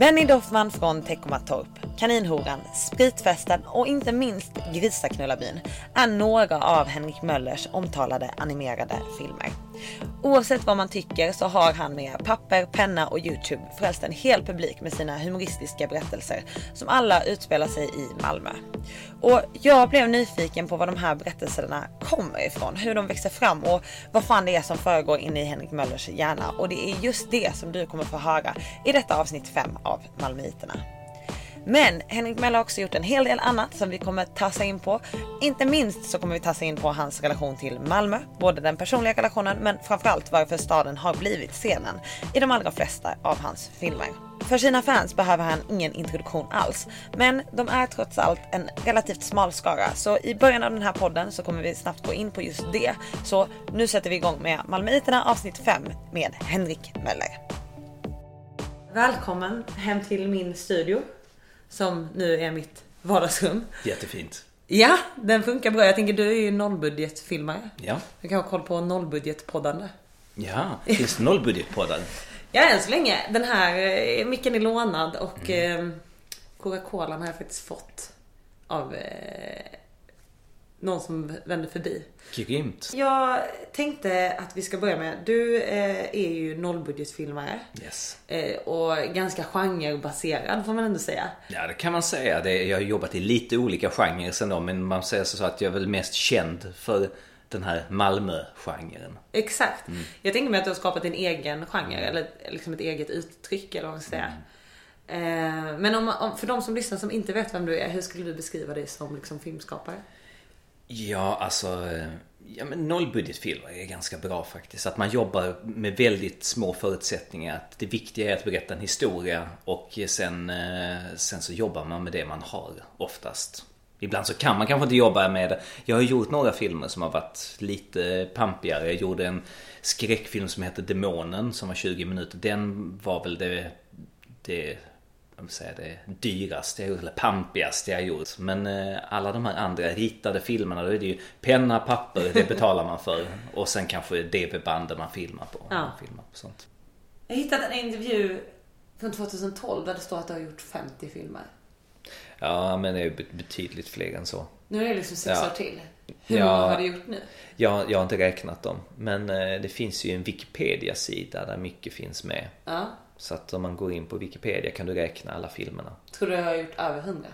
Benny Doffman från Teckomatorp, Kaninhoran, Spritfesten och inte minst Grisaknullarbyn är några av Henrik Möllers omtalade animerade filmer. Oavsett vad man tycker så har han med papper, penna och Youtube frälst en hel publik med sina humoristiska berättelser som alla utspelar sig i Malmö. Och jag blev nyfiken på var de här berättelserna kommer ifrån, hur de växer fram och vad fan det är som föregår inne i Henrik Möllers hjärna. Och det är just det som du kommer få höra i detta avsnitt 5 av Malmöiterna. Men Henrik Möller har också gjort en hel del annat som vi kommer ta sig in på. Inte minst så kommer vi ta sig in på hans relation till Malmö, både den personliga relationen men framförallt varför staden har blivit scenen i de allra flesta av hans filmer. För sina fans behöver han ingen introduktion alls, men de är trots allt en relativt smal skara. Så i början av den här podden så kommer vi snabbt gå in på just det. Så nu sätter vi igång med Malmöiterna avsnitt 5 med Henrik Möller. Välkommen hem till min studio som nu är mitt vardagsrum. Jättefint. Ja, den funkar bra. Jag tänker du är ju nollbudgetfilmare. Ja. Du kan ha koll på nollbudgetpoddande. Ja, finns det nollbudgetpoddar? Ja, än så länge. Den här eh, micken är lånad och mm. eh, Coca-Cola har jag faktiskt fått av eh, någon som vände förbi. Grymt. Jag tänkte att vi ska börja med, du eh, är ju nollbudgetfilmare. Yes. Eh, och ganska genrebaserad får man ändå säga. Ja det kan man säga. Det, jag har jobbat i lite olika genrer sen då men man säger så att jag är väl mest känd för den här Malmö-genren. Exakt. Mm. Jag tänker mig att du har skapat en egen genre eller liksom ett eget uttryck eller vad man ska säga. Mm. Eh, men om, om, för de som lyssnar som inte vet vem du är, hur skulle du beskriva dig som liksom filmskapare? Ja, alltså... Eh, ja, men nollbudgetfilmer är ganska bra faktiskt. Att man jobbar med väldigt små förutsättningar. Att det viktiga är att berätta en historia och sen, eh, sen så jobbar man med det man har oftast. Ibland så kan man kanske inte jobba med. Jag har gjort några filmer som har varit lite pampigare. Jag gjorde en skräckfilm som heter Demonen som var 20 minuter. Den var väl det, det säga det dyraste jag gjort, eller pampigaste jag gjort. Men eh, alla de här andra ritade filmerna, då är det ju penna, papper, det betalar man för. Och sen kanske DV-banden man filmar på. Ja. Man filmar på sånt. Jag hittade en intervju från 2012 där det står att du har gjort 50 filmer. Ja, men det är betydligt fler än så. Nu är det liksom sex ja. år till. Hur ja, många har du gjort nu? Jag, jag har inte räknat dem. Men eh, det finns ju en Wikipedia-sida där mycket finns med. Ja. Så att om man går in på Wikipedia kan du räkna alla filmerna. Tror du jag har gjort över hundra?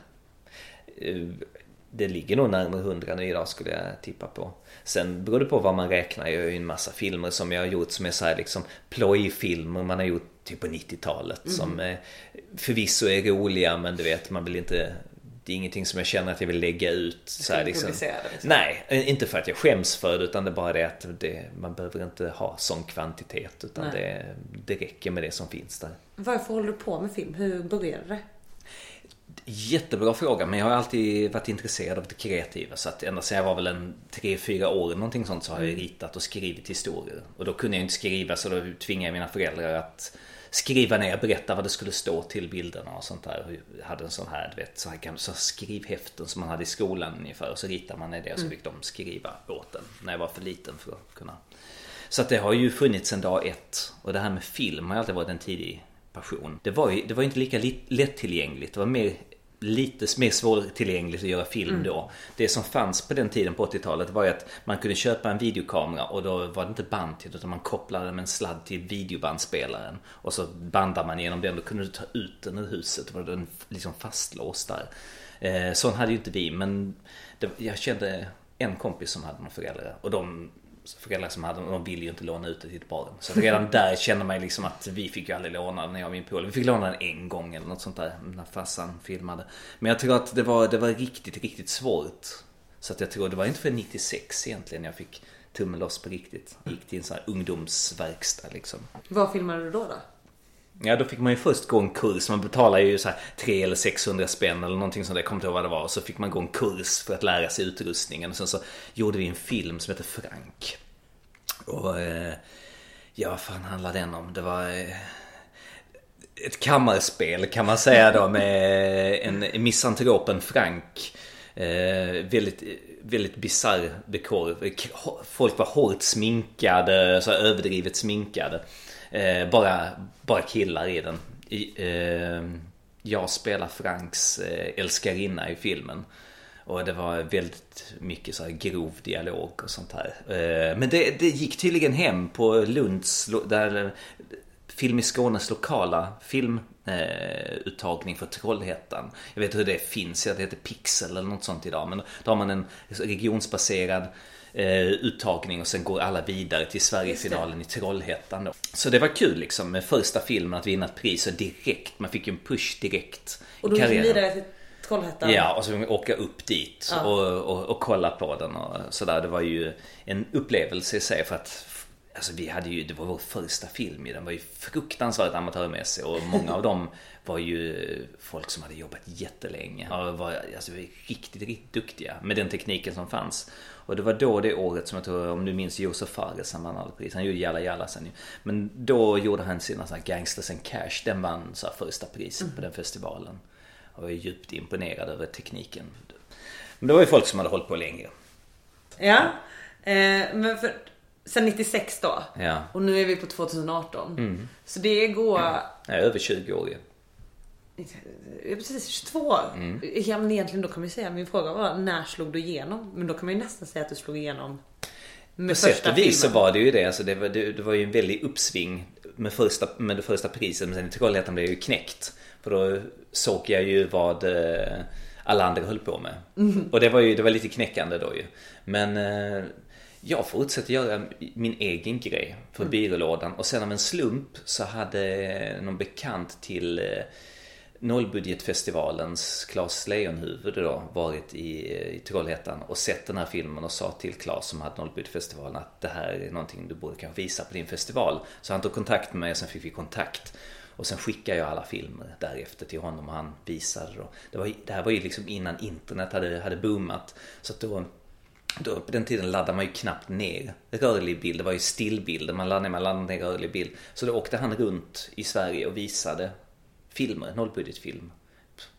Eh, det ligger nog närmare hundra nu idag skulle jag tippa på. Sen beror det på vad man räknar. Jag har ju en massa filmer som jag har gjort som är så här liksom plojfilmer man har gjort typ på 90-talet. Mm. Som eh, förvisso är roliga men du vet man vill inte det är ingenting som jag känner att jag vill lägga ut. Så här, liksom. liksom. Nej, inte för att jag skäms för det utan det är bara det att det, man behöver inte ha sån kvantitet utan det, det räcker med det som finns där. Varför håller du på med film? Hur började det? Jättebra fråga men jag har alltid varit intresserad av det kreativa så att ända sedan jag var väl en 3-4 år någonting sånt så har jag mm. ritat och skrivit historier. Och då kunde jag inte skriva så då tvingade jag mina föräldrar att skriva ner, berätta vad det skulle stå till bilderna och sånt där. Jag hade en sån här, du vet, så här gamla så skrivhäften som man hade i skolan ungefär. Och så ritade man ner det och så mm. fick de skriva åt den när jag var för liten för att kunna. Så att det har ju funnits en dag ett. Och det här med film har alltid varit en tidig passion. Det var ju det var inte lika lättillgängligt. Det var mer lite mer svårtillgängligt att göra film mm. då. Det som fanns på den tiden på 80-talet var ju att man kunde köpa en videokamera och då var det inte band till utan man kopplade med en sladd till videobandspelaren. Och så bandade man igenom den och kunde du ta ut den ur huset. Då var den liksom fastlåst där. Eh, sån hade ju inte vi men det, jag kände en kompis som hade några föräldrar och de föräldrar som hade, de ville ju inte låna ut det till ett barn. Så redan där kände man ju liksom att vi fick ju aldrig låna den, jag och min polare. Vi fick låna den en gång eller något sånt där när farsan filmade. Men jag tror att det var, det var riktigt, riktigt svårt. Så att jag tror det var inte för 96 egentligen jag fick tummen loss på riktigt. Gick till en sån här ungdomsverkstad liksom. Vad filmade du då då? Ja, då fick man ju först gå en kurs. Man betalade ju så här 300 eller 600 spänn eller någonting sånt. Jag kommer inte ihåg vad det var. Och så fick man gå en kurs för att lära sig utrustningen. Och sen så gjorde vi en film som heter Frank. Och eh, ja, vad fan handlade den om? Det var eh, ett kammarspel kan man säga då med en misantropen Frank. Eh, väldigt, väldigt bisarr dekor. Folk var hårt sminkade, så överdrivet sminkade. Eh, bara, bara killar i den. eh, jag spelar Franks eh, älskarinna i filmen. Och det var väldigt mycket så här grov dialog och sånt här. Eh, men det, det gick tydligen hem på Lunds, där Film i Skånes lokala filmuttagning för Trollhättan. Jag vet hur det finns, det heter Pixel eller något sånt idag. Men då har man en regionsbaserad eh, uttagning och sen går alla vidare till Sverigefinalen i Trollhättan då. Så det var kul liksom med första filmen att vinna ett pris och direkt, man fick ju en push direkt. Och då gick du vidare till Trollhättan? Ja, och så åka upp dit ja. och, och, och, kolla på den och sådär. Det var ju en upplevelse i sig för att Alltså vi hade ju, det var vår första film Den var ju fruktansvärt amatörmässig och många av dem var ju folk som hade jobbat jättelänge. Och var alltså, riktigt, riktigt duktiga med den tekniken som fanns. Och det var då det året som jag tror, om du minns Josef Fares, han vann pris. Han gjorde Jalla Jalla sen ju. Men då gjorde han sina sådana Gangsters and Cash. Den vann så första priset mm. på den festivalen. Jag är djupt imponerad över tekniken. Men det var ju folk som hade hållit på längre. Ja, eh, men för Sen 96 då. Ja. Och nu är vi på 2018. Mm. Så det går... Ja, över 20 år ju. Precis, 22 år. Mm. Ja, men egentligen då kan man ju säga, min fråga var när slog du igenom? Men då kan man ju nästan säga att du slog igenom med På sätt och vis så var det ju det. Alltså det, var, det, det var ju en väldig uppsving med, första, med det första priset. Men sen i Trollhättan blev jag ju knäckt. För då såg jag ju vad eh, alla andra höll på med. Mm. Och det var ju det var lite knäckande då ju. Men eh, jag fortsätter göra min egen grej för mm. byrålådan och sen av en slump så hade någon bekant till eh, Nollbudgetfestivalens Claes Lejonhuvud då varit i, i Trollhättan och sett den här filmen och sa till Claes som hade Nollbudgetfestivalen att det här är någonting du borde kanske visa på din festival. Så han tog kontakt med mig och sen fick vi kontakt. Och sen skickade jag alla filmer därefter till honom och han visade då. Det, var, det här var ju liksom innan internet hade, hade boomat. Så att då då, på den tiden laddade man ju knappt ner rörlig bild. Det var ju stillbilder. Man laddade ner, man laddade ner rörlig bild. Så då åkte han runt i Sverige och visade filmer, nollbudgetfilm.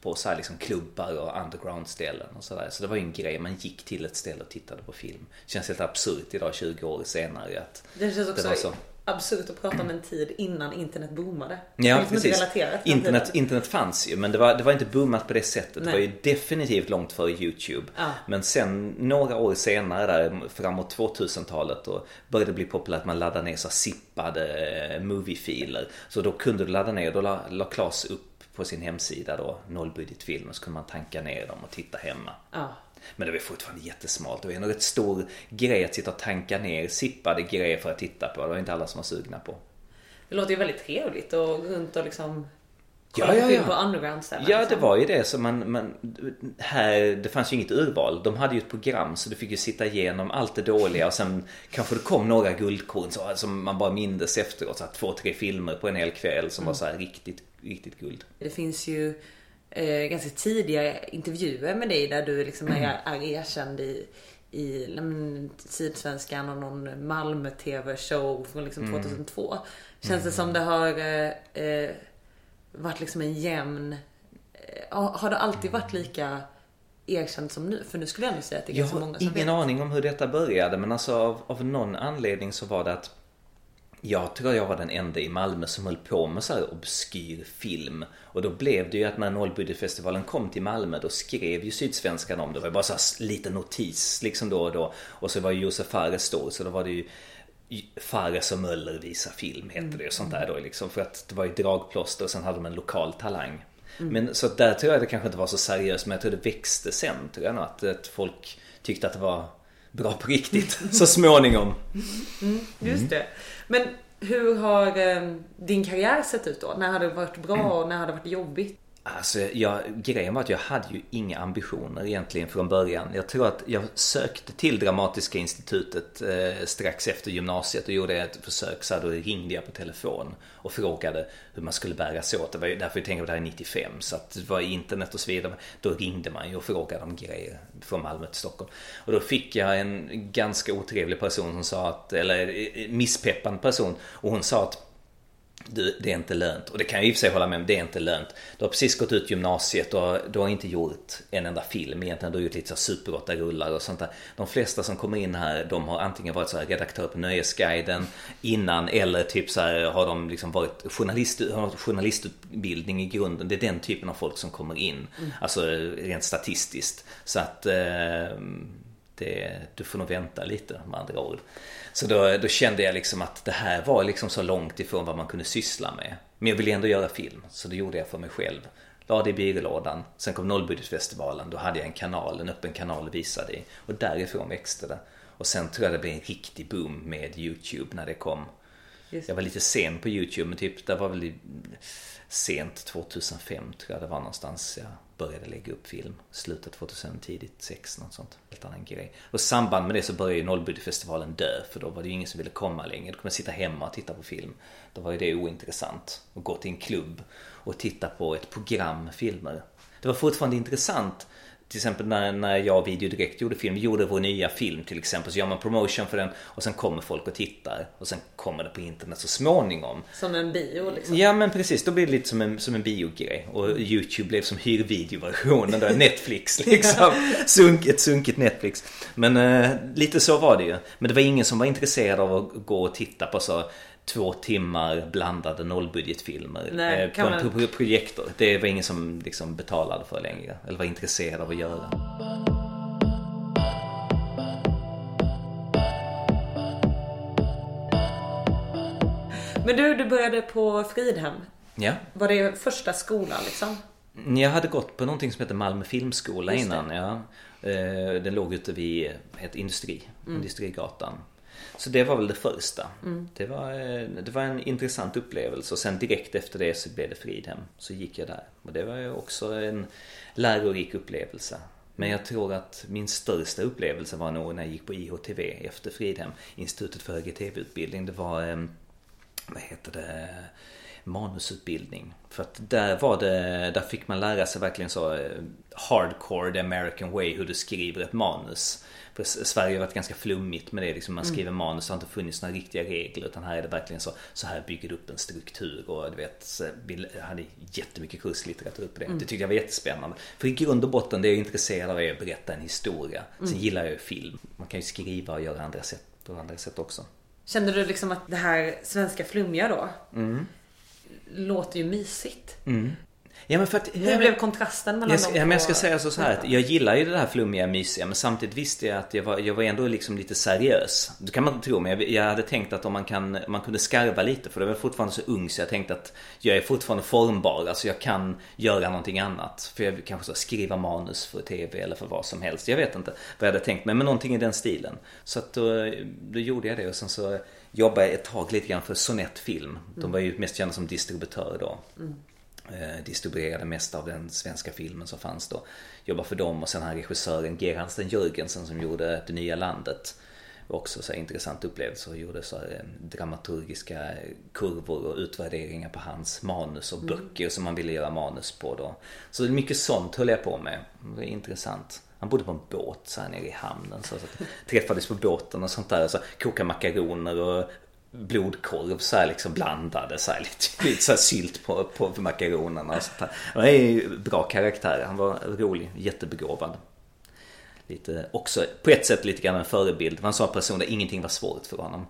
På så här liksom klubbar och underground-ställen och sådär. Så det var ju en grej. Man gick till ett ställe och tittade på film. Det känns helt absurt idag 20 år senare att det känns också det var så absurt att prata om en tid innan internet boomade. Ja, precis. Internet, internet fanns ju, men det var, det var inte boomat på det sättet. Nej. Det var ju definitivt långt före YouTube. Ja. Men sen några år senare, där, framåt 2000-talet, då började det bli populärt att man laddade ner så zippade eh, moviefiler. Så då kunde du ladda ner, då la, la Klas upp på sin hemsida då, nollbudgetfilmer, så kunde man tanka ner dem och titta hemma. Ja. Men det var fortfarande jättesmalt. Det var en rätt stor grej att sitta och tanka ner sippade grejer för att titta på. Det var inte alla som var sugna på. Det låter ju väldigt trevligt att gå runt och liksom Ja, ja, ja. på underground ställen. Ja, liksom. det var ju det. Så man, man, här, det fanns ju inget urval. De hade ju ett program så du fick ju sitta igenom allt det dåliga och sen kanske det kom några guldkorn som man bara mindes efteråt. Så här, två, tre filmer på en hel kväll som mm. var så här riktigt, riktigt guld. Det finns ju eh, ganska tidiga intervjuer med dig där du liksom är, är erkänd i i Sydsvenskan och någon Malmö TV-show från liksom 2002. Mm. Känns det som det har eh, eh, varit liksom en jämn... Eh, har det alltid varit lika erkänd som nu? För nu skulle jag ändå säga att det är ganska många som vet. Jag har ingen aning om hur detta började men alltså av, av någon anledning så var det att jag tror jag var den enda i Malmö som höll på med så här obskyr film. Och då blev det ju att när Nollbudgetfestivalen kom till Malmö då skrev ju Sydsvenskan om det. Det var bara så här liten notis liksom då och då. Och så var ju Josef Fares stor så då var det ju Fares och Möller visar film heter det och sånt där då liksom. För att det var ju dragplåster och sen hade de en lokal talang. Mm. Men så där tror jag det kanske inte var så seriöst men jag tror det växte sen tror jag nog. Att, att folk tyckte att det var bra på riktigt så småningom. Mm, just det. Men hur har eh, din karriär sett ut då? När har det varit bra och när har det varit jobbigt? Alltså, jag, grejen var att jag hade ju inga ambitioner egentligen från början. Jag tror att jag sökte till Dramatiska institutet eh, strax efter gymnasiet och gjorde ett försök. Så då ringde jag på telefon och frågade hur man skulle bära sig åt. Det var ju därför jag tänkte på det här 95. Så att det var internet och så vidare. Då ringde man ju och frågade om grejer från Malmö till Stockholm. Och då fick jag en ganska otrevlig person som sa att, eller eh, misspeppande person. Och hon sa att du, det är inte lönt. Och det kan jag i och för sig hålla med om, det är inte lönt. Du har precis gått ut gymnasiet och du har inte gjort en enda film egentligen. Du har gjort lite Super 8-rullar och sånt där. De flesta som kommer in här, de har antingen varit så här redaktörer på Nöjesguiden innan eller typ så här har de liksom varit journalist, har journalistutbildning i grunden. Det är den typen av folk som kommer in. Mm. Alltså rent statistiskt. Så att eh, det, du får nog vänta lite med andra ord. Så då, då, kände jag liksom att det här var liksom så långt ifrån vad man kunde syssla med. Men jag ville ändå göra film, så det gjorde jag för mig själv. La det i byrålådan. Sen kom Nollbudgetfestivalen. Då hade jag en kanal, en öppen kanal att visa det. Och därifrån växte det. Och sen tror jag det blev en riktig boom med YouTube när det kom. Just. Jag var lite sen på YouTube, men typ det var väl sent 2005 tror jag det var någonstans. Jag började lägga upp film. Slutet 2000, tidigt 6 något sånt. Helt annan grej. Och i samband med det så började ju Nollbudgetfestivalen dö. För då var det ju ingen som ville komma längre. Då kunde man sitta hemma och titta på film. Då var ju det ointressant. Och gå till en klubb och titta på ett program filmer. Det var fortfarande intressant till exempel när, när jag och Video Direkt gjorde film, vi gjorde vår nya film till exempel, så gör man promotion för den och sen kommer folk och tittar och sen kommer det på internet så småningom. Som en bio liksom? Ja men precis, då blir det lite som en, som en biogrej och YouTube blev som hyrvideoversionen då, Netflix liksom. Sunket, sunkigt Netflix. Men eh, lite så var det ju. Men det var ingen som var intresserad av att gå och titta på så två timmar blandade nollbudgetfilmer Nej, eh, på en man... projektor. Det var ingen som liksom betalade för längre eller var intresserad av att göra. Men du, du började på Fridhem. Ja. Var det första skolan liksom? Jag hade gått på någonting som heter Malmö filmskola innan. Ja. Eh, den låg ute vid ett industri, mm. Industrigatan. Så det var väl det första. Mm. Det, var, eh, det var en intressant upplevelse och sen direkt efter det så blev det Fridhem. Så gick jag där. Och det var ju också en lärorik upplevelse. Men jag tror att min största upplevelse var nog när jag gick på IHTV efter Fridhem, Institutet för högre TV-utbildning. Det var, eh, vad heter det, manusutbildning. För att där var det, där fick man lära sig verkligen så eh, hardcore the American way hur du skriver ett manus. För Sverige har varit ganska flummigt med det. Liksom man mm. skriver mm. manus, det har inte funnits några riktiga regler. Utan här är det verkligen så, så här bygger du upp en struktur. Och du vet, vi hade jättemycket kurslitteratur på det. Mm. Det tyckte jag var jättespännande. För i grund och botten, det jag är intresserad av är att berätta en historia. Sen mm. gillar jag ju film. Man kan ju skriva och göra andra sätt, på andra sätt också. Kände du liksom att det här svenska flummiga då mm. låter ju mysigt. Ja, men för att, Hur blev kontrasten mellan jag, dem? Ja, men jag ska säga så, så här att jag gillar ju det här flummiga, mysiga men samtidigt visste jag att jag var, jag var ändå liksom lite seriös. Det kan man inte tro men jag, jag hade tänkt att om man, kan, man kunde skarva lite för det var fortfarande så ung så jag tänkte att jag är fortfarande formbar. Alltså jag kan göra någonting annat. För jag kanske så skriva manus för TV eller för vad som helst. Jag vet inte vad jag hade tänkt mig men någonting i den stilen. Så att då, då gjorde jag det och sen så jobbade jag ett tag lite grann för Sonett Film. De var ju mest kända som distributör då. Mm. Eh, distribuerade mest av den svenska filmen som fanns då. Jobbade för dem och sen han regissören Gerhardsen Jörgensen som gjorde Det nya landet. Också så intressant upplevelse och gjorde så eh, dramaturgiska kurvor och utvärderingar på hans manus och mm. böcker som man ville göra manus på då. Så mycket sånt höll jag på med. Det var intressant. Han bodde på en båt så här nere i hamnen. Så, så träffades på båten och sånt där. Så kokade makaroner och blodkorv så här liksom blandade så här lite, lite så här sylt på, på makaronerna och sånt här. Han är ju bra karaktär. Han var rolig, jättebegåvad. Lite, också på ett sätt lite grann en förebild. Man sa en person där ingenting var svårt för honom.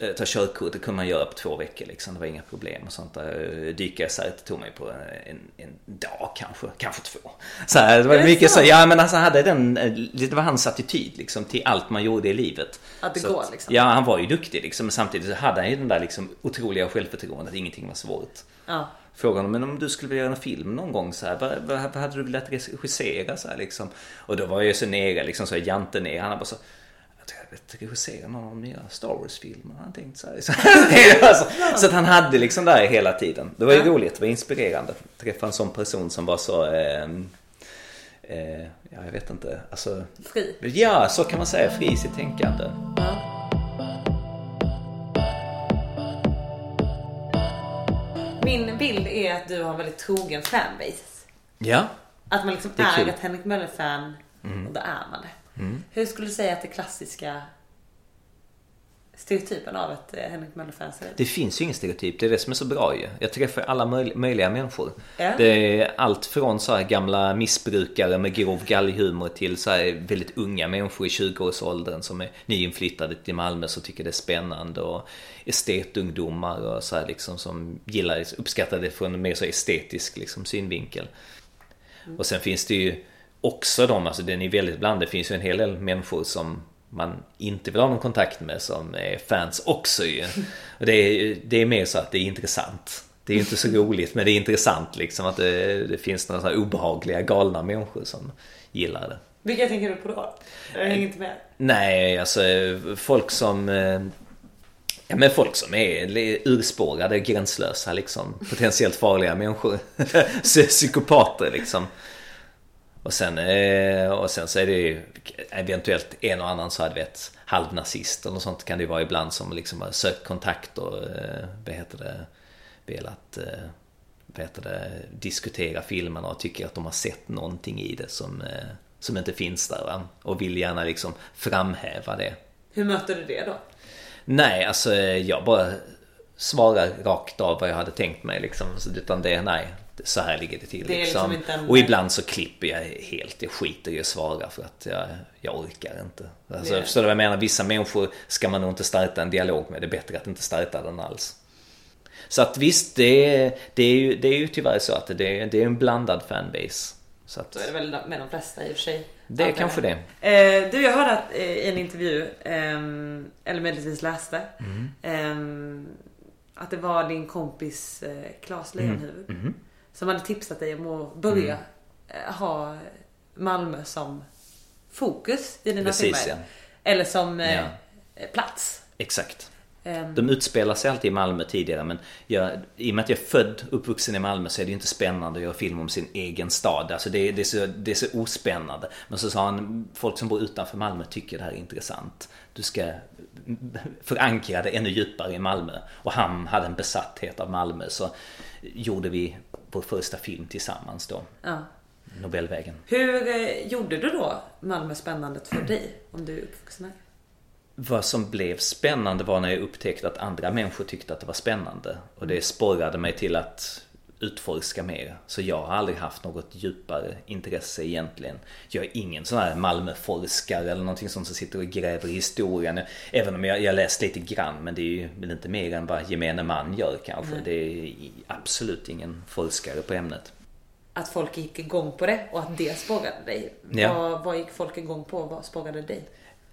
Eh, ta körkort, det kunde man göra på två veckor liksom. Det var inga problem och sånt där. Eh, dyka isär, det tog mig på en, en dag kanske, kanske två. Så här, det var det mycket så? så, ja men alltså hade den, eh, det var hans attityd liksom till allt man gjorde i livet. Att det så går liksom? Ja, han var ju duktig liksom. Men samtidigt så hade han ju den där liksom otroliga självförtroendet att ingenting var svårt. Ja. Frågan men om du skulle vilja göra en film någon gång så här, vad, vad, vad hade du velat regissera så här liksom? Och då var jag så nere liksom så jante ner. Han bara så regissera någon av de nya Star Wars-filmerna. Han tänkt så, här. alltså, så att han hade liksom där hela tiden. Det var ju ja. roligt, det var inspirerande. Träffa en sån person som var så eh, eh, ja, jag vet inte. Alltså, fri? Ja, så kan man säga. Fri i sitt tänkande. Ja. Min bild är att du har en väldigt trogen fanbase. Ja. Att man liksom är, är ett Henrik Möller-fan mm. och då är man det. Mm. Hur skulle du säga att det klassiska stereotypen av ett eh, Henrik Möller-fan ser ut? Det finns ju ingen stereotyp, det är det som är så bra ju. Jag träffar alla möj- möjliga människor. Ja. Det är allt från så här gamla missbrukare med grov galghumor till så här väldigt unga människor i 20-årsåldern som är nyinflyttade till Malmö som tycker det är spännande och estetungdomar och så här liksom som gillar, uppskattar det från en mer så estetisk liksom synvinkel. Och sen finns det ju också de, alltså den är väldigt blandad, det finns ju en hel del människor som man inte vill ha någon kontakt med som är fans också ju. Och det är, det är mer så att det är intressant. Det är inte så roligt men det är intressant liksom att det, det finns några så här obehagliga galna människor som gillar det. Vilka tänker du på då? Jag hänger inte med. Nej, alltså folk som eh, Ja men folk som är urspårade, gränslösa liksom. Potentiellt farliga människor. Psykopater liksom. Och sen, eh, och sen så är det ju eventuellt en och annan så här, vet, halvnazist eller sånt kan det ju vara ibland som liksom har sökt kontakt och eh, vad heter det, velat eh, vad heter det, diskutera filmerna och tycker att de har sett någonting i det som, som inte finns där va? och vill gärna liksom framhäva det. Hur möter du det då? Nej, alltså jag bara svarar rakt av vad jag hade tänkt mig liksom. Utan det, nej, så här ligger det till. Det liksom. liksom en... Och ibland så klipper jag helt. Jag skiter i att svara för att jag, jag orkar inte. Alltså, det... Förstår du vad jag menar? Vissa människor ska man nog inte starta en dialog med. Det är bättre att inte starta den alls. Så att visst, det är, det är, ju, det är ju tyvärr så att det är, det är en blandad fanbase. Så, att, så är det väl med de flesta i och för sig. Det är kanske det. Eh, du, jag hörde att, eh, i en intervju, eh, eller möjligtvis läste, mm. att det var din kompis eh, Claes Lejonhufvud mm. mm. Som hade tipsat dig om att börja mm. ha Malmö som fokus i dina Precis, filmer. Ja. Eller som eh, Ja. plats. Exakt. Ehm, De utspelar sig alltid i Malmö tidigare men jag, i och med att jag är född uppvuxen i Malmö så är det ju inte spännande att göra film om sin egen stad. Alltså det, det, är så, det är så ospännande. Men så sa han, folk som bor utanför Malmö tycker det här är intressant. Du ska förankra det ännu djupare i Malmö. Och han hade en besatthet av Malmö så gjorde vi vår första film tillsammans då. ja. Nobelvägen. Hur eh, gjorde du då Malmö spännande för dig? Om du är uppvuxen här? Vad som blev spännande var när jag upptäckte att andra människor tyckte att det var spännande. Och det sporrade mig till att utforska mer. Så jag har aldrig haft något djupare intresse egentligen. Jag är ingen sån här Malmöforskare eller någonting sånt som sitter och gräver i historien. Även om jag, jag läst lite grann men det är ju inte mer än vad gemene man gör kanske. Nej. Det är absolut ingen forskare på ämnet. Att folk gick igång på det och att det spårade dig. Ja. Vad, vad gick folk igång på? Vad spårade dig?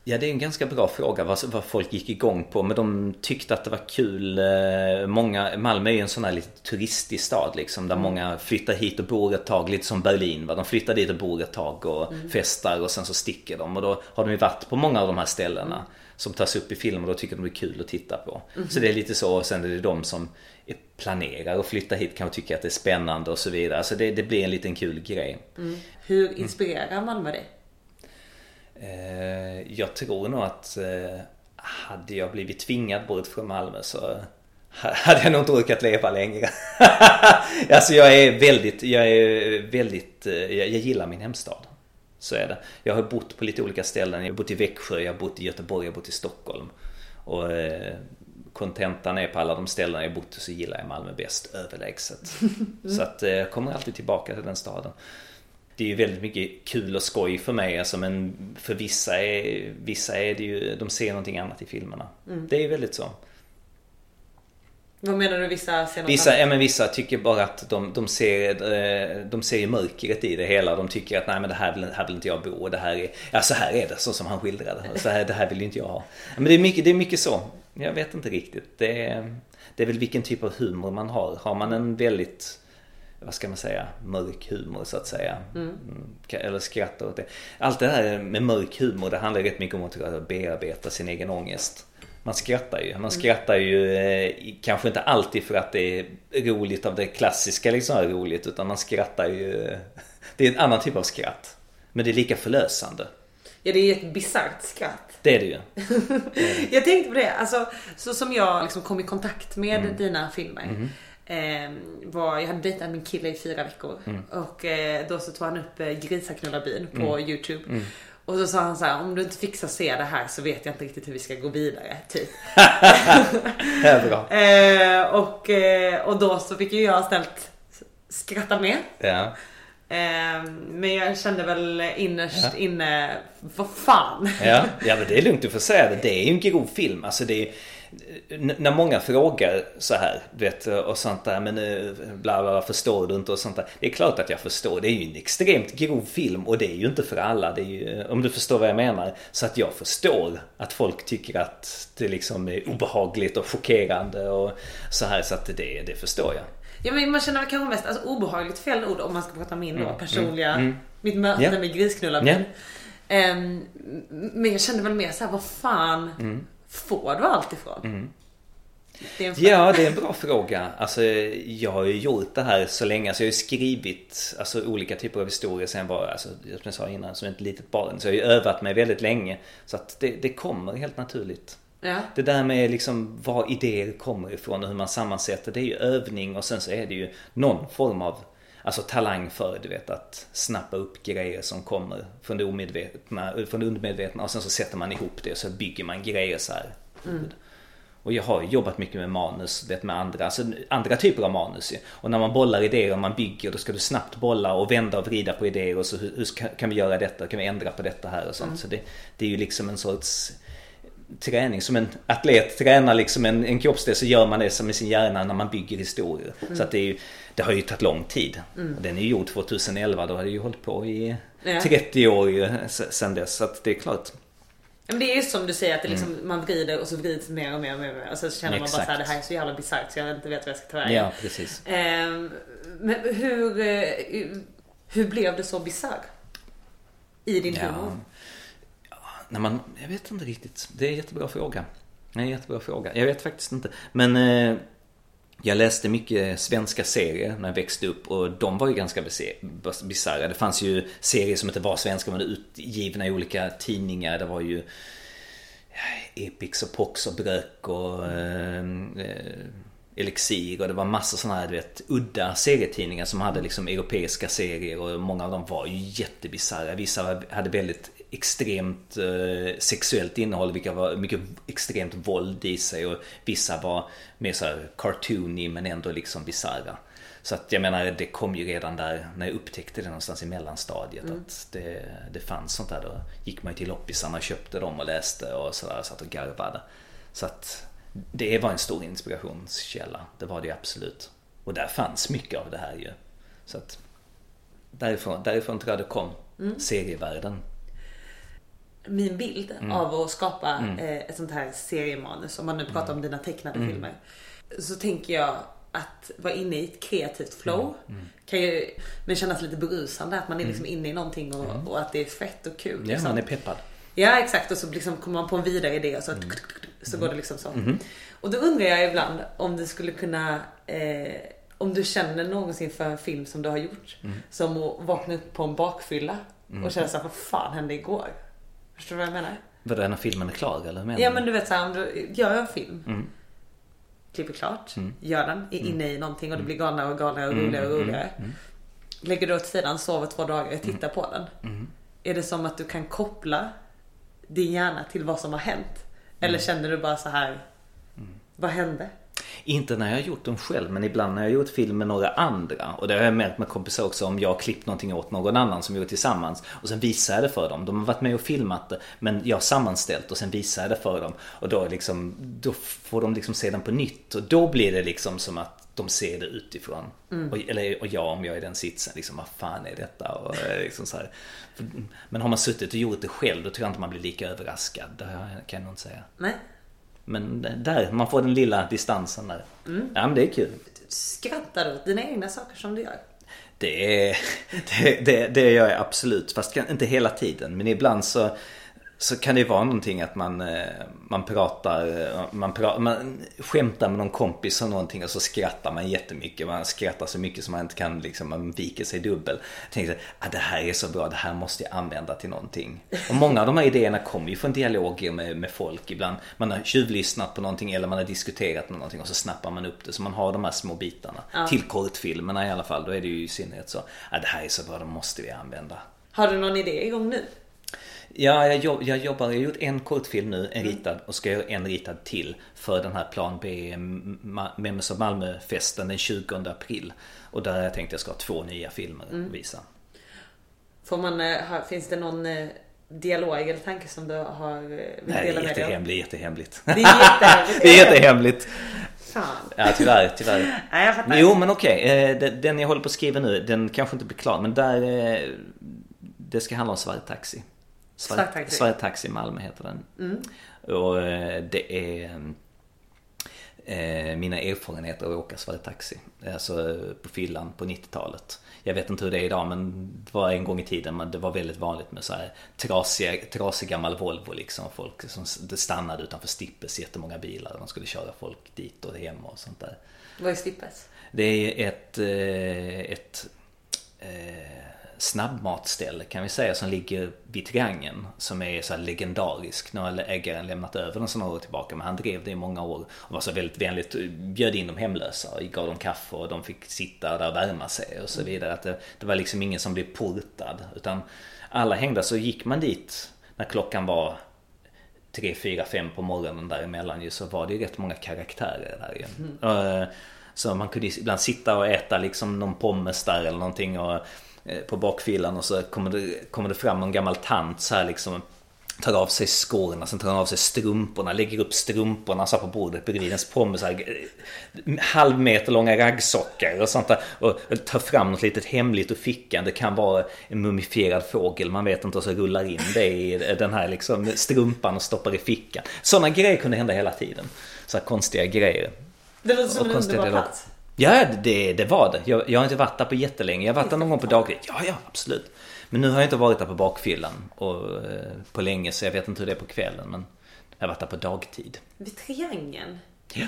Ja, det är en ganska bra fråga vad, vad folk gick igång på. Men de tyckte att det var kul. eh, Många, Malmö är ju en sån här lite turistig stad liksom. Där många flyttar hit och bor ett tag. Lite som Berlin. Va? De flyttar dit och bor ett tag och festar och sen så sticker de. Och då har de ju varit på många av de här ställena. Som tas upp i film och då tycker de det är kul att titta på. Så det är lite så. Och sen är det de som planerar att flytta hit kanske tycker att det är spännande och så vidare. Så det, det blir en liten kul grej. Hur inspirerar Malmö dig? Eh, jag tror nog att eh, hade jag blivit tvingad bort från Malmö så hade jag nog inte orkat leva längre. alltså jag är väldigt, jag är väldigt, eh, jag, jag gillar min hemstad. Så är det. Jag har bott på lite olika ställen. Jag har bott i Växjö, jag har bott i Göteborg, jag har bott i Stockholm. Och kontentan är på alla de ställen jag bott så gillar jag Malmö bäst överlägset. Så att jag kommer alltid tillbaka till den staden. Det är ju väldigt mycket kul och skoj för mig alltså, men för vissa är, vissa är det ju, de ser någonting annat i filmerna. Det är ju väldigt så. Vad menar du vissa ser något Vissa, annat? ja, men vissa tycker bara att de, de, ser, eh, de ser ju mörkret i det hela. De tycker att nej men det här vill, här vill inte jag bo det här är, ja så här är det så som han skildrade. Så här, det här vill inte jag ha. Men det är mycket, det är mycket så. Jag vet inte riktigt. Det är, det är väl vilken typ av humor man har. Har man en väldigt vad ska man säga, mörk humor så att säga. Mm. Eller skratta åt det. Allt det här med mörk humor det handlar rätt mycket om att bearbeta sin egen ångest. Man skrattar ju. Man skrattar ju eh, kanske inte alltid för att det är roligt av det klassiska liksom roligt utan man skrattar ju. Det är en annan typ av skratt. Men det är lika förlösande. Ja, det är ett bisarrt skratt. Det är det ju. Jag tänkte på det, alltså så som jag liksom kom i kontakt med Mm. dina filmer. Eh, var, jag hade dejtat min kille i fyra veckor Mm. och eh, då så tog han upp eh, Grisaknullarbyn på Mm. Youtube. Och så sa han så här, om du inte fixar se det här så vet jag inte riktigt hur vi ska gå vidare. Typ. Det är bra. Eh, och, eh, och då så fick ju jag ställt skratta med. Ja. Eh, men jag kände väl innerst inne, vad fan. Ja, ja men det är lugnt att få säga det. Det är ju en grov film. Alltså det är, när många frågar så här, du vet, och sånt där, men eh, bla bla, förstår du inte och sånt där. Det är klart att jag förstår. Det är ju en extremt grov film och det är ju inte för alla. Det är ju, om du förstår vad jag menar. Så att jag förstår att folk tycker att det liksom är obehagligt och chockerande och så här. Så att det, det förstår jag. Ja, men man känner väl kanske mest, alltså obehagligt fel ord om man ska prata min då, personliga, mitt möte Mm. Ja. med grisknullarmin. Ja. Ehm, men jag kände väl mer så här, vad fan får du allt ifrån? Det en fråga. Ja, det är en bra fråga. Alltså, jag har ju gjort det här så länge. Alltså, jag har ju skrivit alltså, olika typer av historier sen var, alltså, som jag sa innan, som ett litet barn. Så jag har ju övat mig väldigt länge. Så att det, det kommer helt naturligt. Ja. Det där med liksom var idéer kommer ifrån och hur man sammansätter, det är ju övning och sen så är det ju någon form av Alltså talang för du vet att snappa upp grejer som kommer från det omedvetna, från det undermedvetna och sen så sätter man ihop det och så bygger man grejer så här. Och jag har jobbat mycket med manus, vet, med andra, alltså andra typer av manus. Och när man bollar idéer och man bygger då ska du snabbt bolla och vända och vrida på idéer och så hur, hur kan vi göra detta, kan vi ändra på detta här och sånt. Så det, det är ju liksom en sorts träning. Som en atlet tränar liksom en, en kroppsdel så gör man det som med sin hjärna när man bygger historier. Så att det, är ju, det har ju tagit lång tid. Och den är ju gjord 2011, då har det ju hållit på i Ja. 30 år ju se- sen dess. Så att det är klart. Men det är ju som du säger att liksom, man vrider och så vrids mer och mer och mer. Och, så känner man bara så här, Mm. Exakt. det här är så jävla bisarrt så jag inte vet vad jag ska ta vägen. Ja, precis. Ehm, men hur, eh, hur blev det så bisarr? I din Ja. humor? När man, jag vet inte riktigt. Det är en jättebra fråga. Det är en jättebra fråga. Jag vet faktiskt inte. Men eh, jag läste mycket svenska serier när jag växte upp och de var ju ganska bisarra. Det fanns ju serier som inte var svenska men utgivna i olika tidningar. Det var ju eh, Epix och Pox och Brök och eh, eh Elixir och det var massor sådana här du vet, udda serietidningar som hade liksom europeiska serier och många av dem var ju jättebisarra. Vissa hade väldigt extremt eh, sexuellt innehåll, vilka var mycket extremt våld i sig och vissa var mer så här cartoony men ändå liksom bisarra. Så att jag menar det kom ju redan där när jag upptäckte det någonstans i mellanstadiet att det, det fanns sånt där. Då gick man ju till loppisarna och köpte dem och läste och sådär satt och garvade. Så att det var en stor inspirationskälla. Det var det absolut. Och där fanns mycket av det här ju. Så att därifrån, därifrån tror jag det kom. Serievärlden. Min bild Mm. av att skapa eh, ett sånt här seriemanus, om man nu pratar Mm. om dina tecknade filmer. Så tänker jag att vara inne i ett kreativt flow Mm. kan ju men kännas lite berusande. Att man är liksom inne i någonting och, och att det är fett och kul. Mm. Ja, liksom. man är peppad. Ja exakt och så liksom kommer man på en vidare idé och så, Mm. så går det liksom så. Mm-hmm. Och då undrar jag ibland om du skulle kunna eh, om du känner någonsin för en film som du har gjort Mm. som att vakna upp på en bakfylla och känna såhär, vad fan hände igår? Förstår du vad jag menar? Vadå, är när filmen är klar eller? Menar Ja men du vet såhär, om du gör en film, Mm. klipper klart, gör den, är inne i någonting och det blir galnare och galnare och Mm, roligare och roligare. Lägger du åt sidan, sover två dagar och tittar på den. Mm. Är det som att du kan koppla din hjärna till vad som har hänt? Eller känner du bara så här vad hände? Inte när jag har gjort dem själv men ibland när jag har gjort film med några andra. Och det har jag märkt med kompisar också om jag har klippt någonting åt någon annan som vi gjort tillsammans. Och sen visar jag det för dem. De har varit med och filmat det men jag har sammanställt och sen visar jag det för dem. Och då, liksom, då får de liksom se den på nytt. Och då blir det liksom som att de ser det utifrån. Och, eller, och jag om jag är i den sitsen, liksom vad fan är detta? Och, eh, liksom så här. Men har man suttit och gjort det själv då tror jag inte man blir lika överraskad. Det kan jag nog inte säga. Nej? Men där, man får den lilla distansen där. Ja men det är kul. Skrattar du åt dina egna saker som du gör? Det, det, det, det gör jag absolut. Fast inte hela tiden. Men ibland så, så kan det ju vara någonting att man, eh, man pratar, eh, man, pratar, man skämtar med någon kompis om någonting och så skrattar man jättemycket. Man skrattar så mycket som man inte kan, liksom, man viker sig dubbel. Jag tänkte, ah, det här är så bra, det här måste jag använda till någonting. Och många av de här idéerna kommer ju från dialoger med, med folk ibland. Man har tjuvlyssnat på någonting eller man har diskuterat med någonting och så snappar man upp det. Så man har de här små bitarna. Till kortfilmerna i alla fall, då är det ju i synnerhet så, ah, det här är så bra, det måste vi använda. Har du någon idé igång nu? Ja, jag, jobb, jag jobbar, jag har gjort en kortfilm nu, en ritad och ska göra en ritad till för den här Plan B Memes of Malmö-festen den 20 april. Och där har jag tänkt att jag ska ha två nya filmer att visa. Får man, eh, finns det någon eh, dialog eller tanke som du har eh, vill Nej, dela det är med dig av? jättehemligt, jättehemligt. Det är jättehemligt. det är jättehemligt. Fan. Ja, tyvärr, tyvärr. Nej, jag fattar. Jo, men okej. eh, den- jag håller på att skriva nu, den kanske inte blir klar. Men där... Det ska handla om Svart Taxi. Svart Taxi. Svart Taxi Malmö heter den. Och eh, det är eh, mina erfarenheter av att åka Svart Taxi. Alltså eh, på fyllan på 90-talet. Jag vet inte hur det är idag men det var en gång i tiden men det var väldigt vanligt med så här trasig, trasig gammal Volvo liksom. Folk som stannade utanför Stippes jättemånga bilar. De skulle köra folk dit och hem och sånt där. Vad är Stippes? Det är ett, eh, ett eh, snabbmatställe kan vi säga som ligger vid Triangeln. Som är så legendarisk. Nu har ägaren lämnat över den några år tillbaka men han drev det i många år. Och var så väldigt vänligt, bjöd in de hemlösa och gav dem kaffe och de fick sitta där och värma sig och så vidare. Att det, det var liksom ingen som blev portad. Utan alla hängde, så gick man dit när klockan var 3, 4, 5 på morgonen däremellan ju så var det ju rätt många karaktärer där ju. Eh, Så man kunde ibland sitta och äta liksom någon pommes där eller någonting och, på bakfyllan och så kommer det, kommer det fram en gammal tant så här liksom Tar av sig skorna, sen tar hon av sig strumporna, lägger upp strumporna så på bordet bredvid ens så här, eh, Halv meter långa raggsockar och sånt där. Och tar fram något litet hemligt ur fickan. Det kan vara en mumifierad fågel, man vet inte. Och så rullar in det i den här liksom strumpan och stoppar i fickan. Sådana grejer kunde hända hela tiden. Så konstiga grejer. Det låter som en underbar plats. Ja, det, det var det. Jag, jag har inte varit där på jättelänge. Jag har varit där någon gång på dagtid. Ja, ja, absolut. Men nu har jag inte varit där på bakfyllan och, eh, på länge så jag vet inte hur det är på kvällen. Men jag har varit där på dagtid. Vid Triangeln? Ja.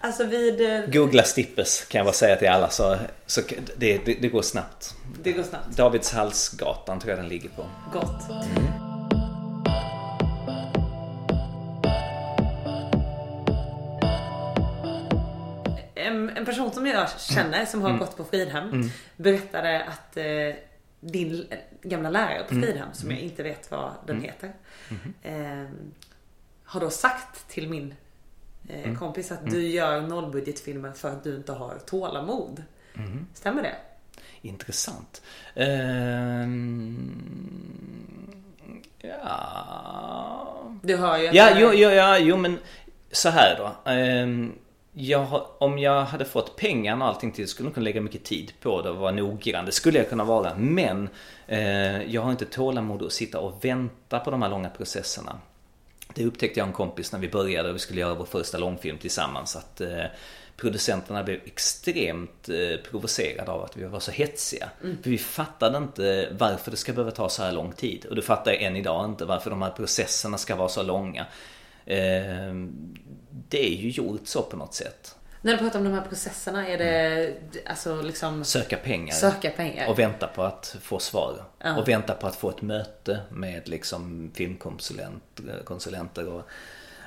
Alltså vid... eh, Googla Stippes kan jag bara säga till alla så, så det, det, det går snabbt. Det går snabbt. Davidshalsgatan tror jag den ligger på. Gott. En, en person som jag känner som har gått på Fridhem berättade att eh, din gamla lärare på Fridhem, som jag inte vet vad den heter, eh, har då sagt till min eh, kompis att du gör nollbudgetfilmer för att du inte har tålamod. Stämmer det? Intressant. Ehm, ja... Du hör ju att Ja, jo, jo, ja, jo men så här då. Jag, om jag hade fått pengarna och allting till skulle jag kunna lägga mycket tid på det och vara noggrann. Det skulle jag kunna vara. Men eh, jag har inte tålamod att sitta och vänta på de här långa processerna. Det upptäckte jag en kompis när vi började och vi skulle göra vår första långfilm tillsammans. Att eh, producenterna blev extremt eh, provocerade av att vi var så hetsiga. För vi fattade inte varför det ska behöva ta så här lång tid. Och det fattar jag än idag inte varför de här processerna ska vara så långa. Det är ju gjort så på något sätt. När du pratar om de här processerna, är det alltså liksom Söka pengar. söka pengar? Och vänta på att få svar. Ja. Och vänta på att få ett möte med liksom filmkonsulenter och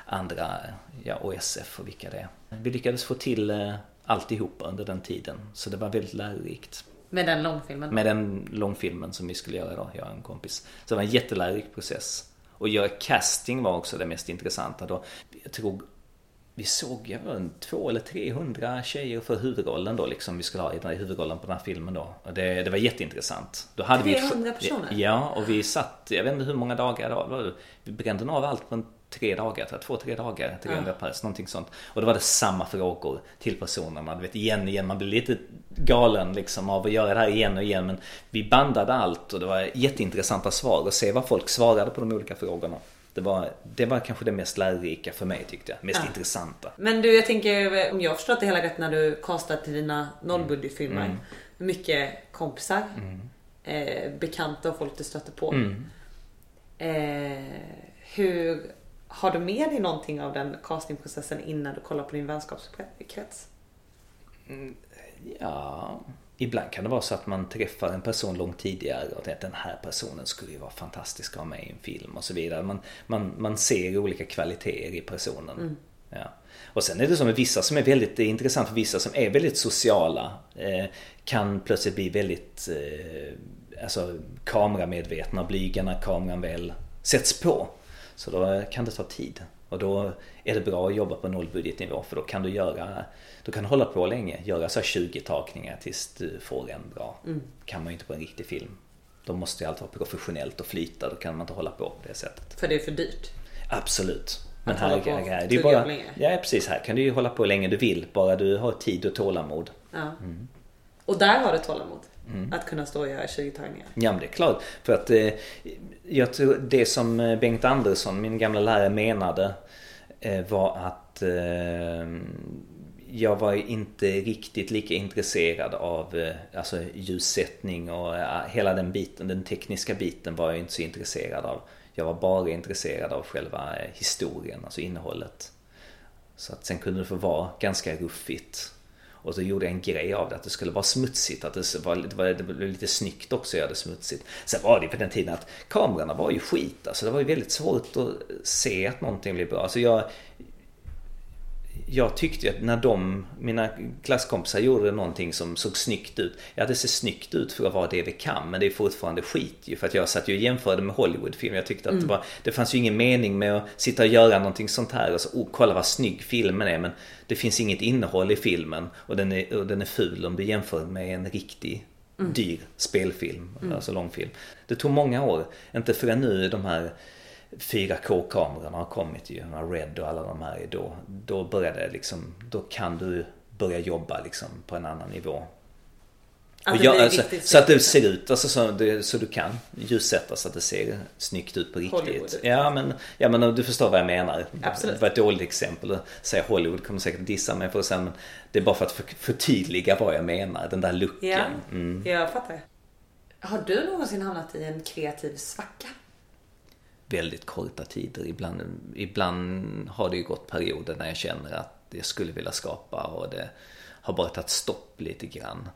andra, ja OSF och vilka det är. Vi lyckades få till eh, alltihopa under den tiden. Så det var väldigt lärorikt. Med den långfilmen? Med den långfilmen som vi skulle göra då, jag och en kompis. Så det var en jättelärorik process. Och göra casting var också det mest intressanta då. Jag tror vi såg inte, två eller 300 tjejer för huvudrollen då liksom vi skulle ha i huvudrollen på den här filmen då. Och det, det var jätteintressant. Då hade vi 300 personer? Ja, och vi satt, jag vet inte hur många dagar det var. Vi brände nog av allt på en tre dagar, tror jag. två, tre dagar, 300 pers, någonting sånt. Och då var det samma frågor till personerna. Du vet, igen igen, man blir lite galen liksom av att göra det här igen och igen. Men vi bandade allt och det var jätteintressanta svar och se vad folk svarade på de olika frågorna. Det var, det var kanske det mest lärorika för mig tyckte jag. Mest Ja. intressanta. Men du, jag tänker om jag förstått det hela rätt när du castar till dina nollbudgetfilmer. Mm. Mycket kompisar, eh, bekanta och folk du stöter på. Mm. Eh, hur Har du med dig någonting av den castingprocessen innan du kollar på din vänskapskrets? Ja, ibland kan det vara så att man träffar en person långt tidigare och tänker att den här personen skulle ju vara fantastisk att ha med i en film och så vidare. Man, man, man ser olika kvaliteter i personen. Ja. Och sen är det så med vissa som är väldigt intressant för vissa som är väldigt sociala eh, kan plötsligt bli väldigt eh, alltså, kameramedvetna och blyga när kameran väl sätts på. Så då kan det ta tid. Och då är det bra att jobba på nollbudgetnivå för då kan du göra då kan du hålla på länge, göra så 20 takningar tills du får en bra. Mm. kan man ju inte på en riktig film. Då måste ju allt vara professionellt och flyta, då kan man inte hålla på på det sättet. För det är för dyrt? Absolut. Men här, här, här det är bara, ja precis, här kan du ju hålla på länge du vill, bara du har tid och tålamod. Ja. Mm. Och där har du tålamod? Mm. Att kunna stå och göra 20 tagningar? Ja men det är klart. För att eh, jag tror det som eh, Bengt Andersson, min gamla lärare, menade eh, var att eh, jag var inte riktigt lika intresserad av eh, alltså, ljussättning och hela den biten, den tekniska biten var jag inte så intresserad av. Jag var bara intresserad av själva eh, historien, alltså innehållet. Så att sen kunde det få vara ganska ruffigt. Och så gjorde jag en grej av det, att det skulle vara smutsigt. Att det, var, det, var, det blev lite snyggt också att göra det smutsigt. Sen var det på den tiden att kamerorna var ju skit. Alltså det var ju väldigt svårt att se att någonting blev bra. Alltså jag, jag tyckte att när de, mina klasskompisar gjorde någonting som såg snyggt ut. Ja det ser snyggt ut för att vara det vi kan men det är fortfarande skit ju. För att jag satt ju och jämförde med Hollywoodfilm. Jag tyckte att mm. det, var, det fanns ju ingen mening med att sitta och göra någonting sånt här och så, oh, kolla vad snygg filmen är. Men det finns inget innehåll i filmen och den är, och den är ful om du jämför med en riktig mm. dyr spelfilm, mm. alltså långfilm. Det tog många år, inte förrän nu de här 4K-kamerorna har kommit ju, Red och alla de här. Då, då började liksom, då kan du börja jobba liksom på en annan nivå. Att jag, alltså, så att det ser ut alltså, så, det, så du kan ljussätta så att det ser snyggt ut på riktigt. Hollywood. Ja men, ja men du förstår vad jag menar. Absolut. Det var ett dåligt exempel att säga Hollywood kommer säkert dissa mig för sen. Det är bara för att för, förtydliga vad jag menar. Den där luckan. Ja, mm. jag fattar. Har du någonsin hamnat i en kreativ svacka? Väldigt korta tider. Ibland, ibland har det ju gått perioder när jag känner att jag skulle vilja skapa och det har bara tagit stopp lite grann.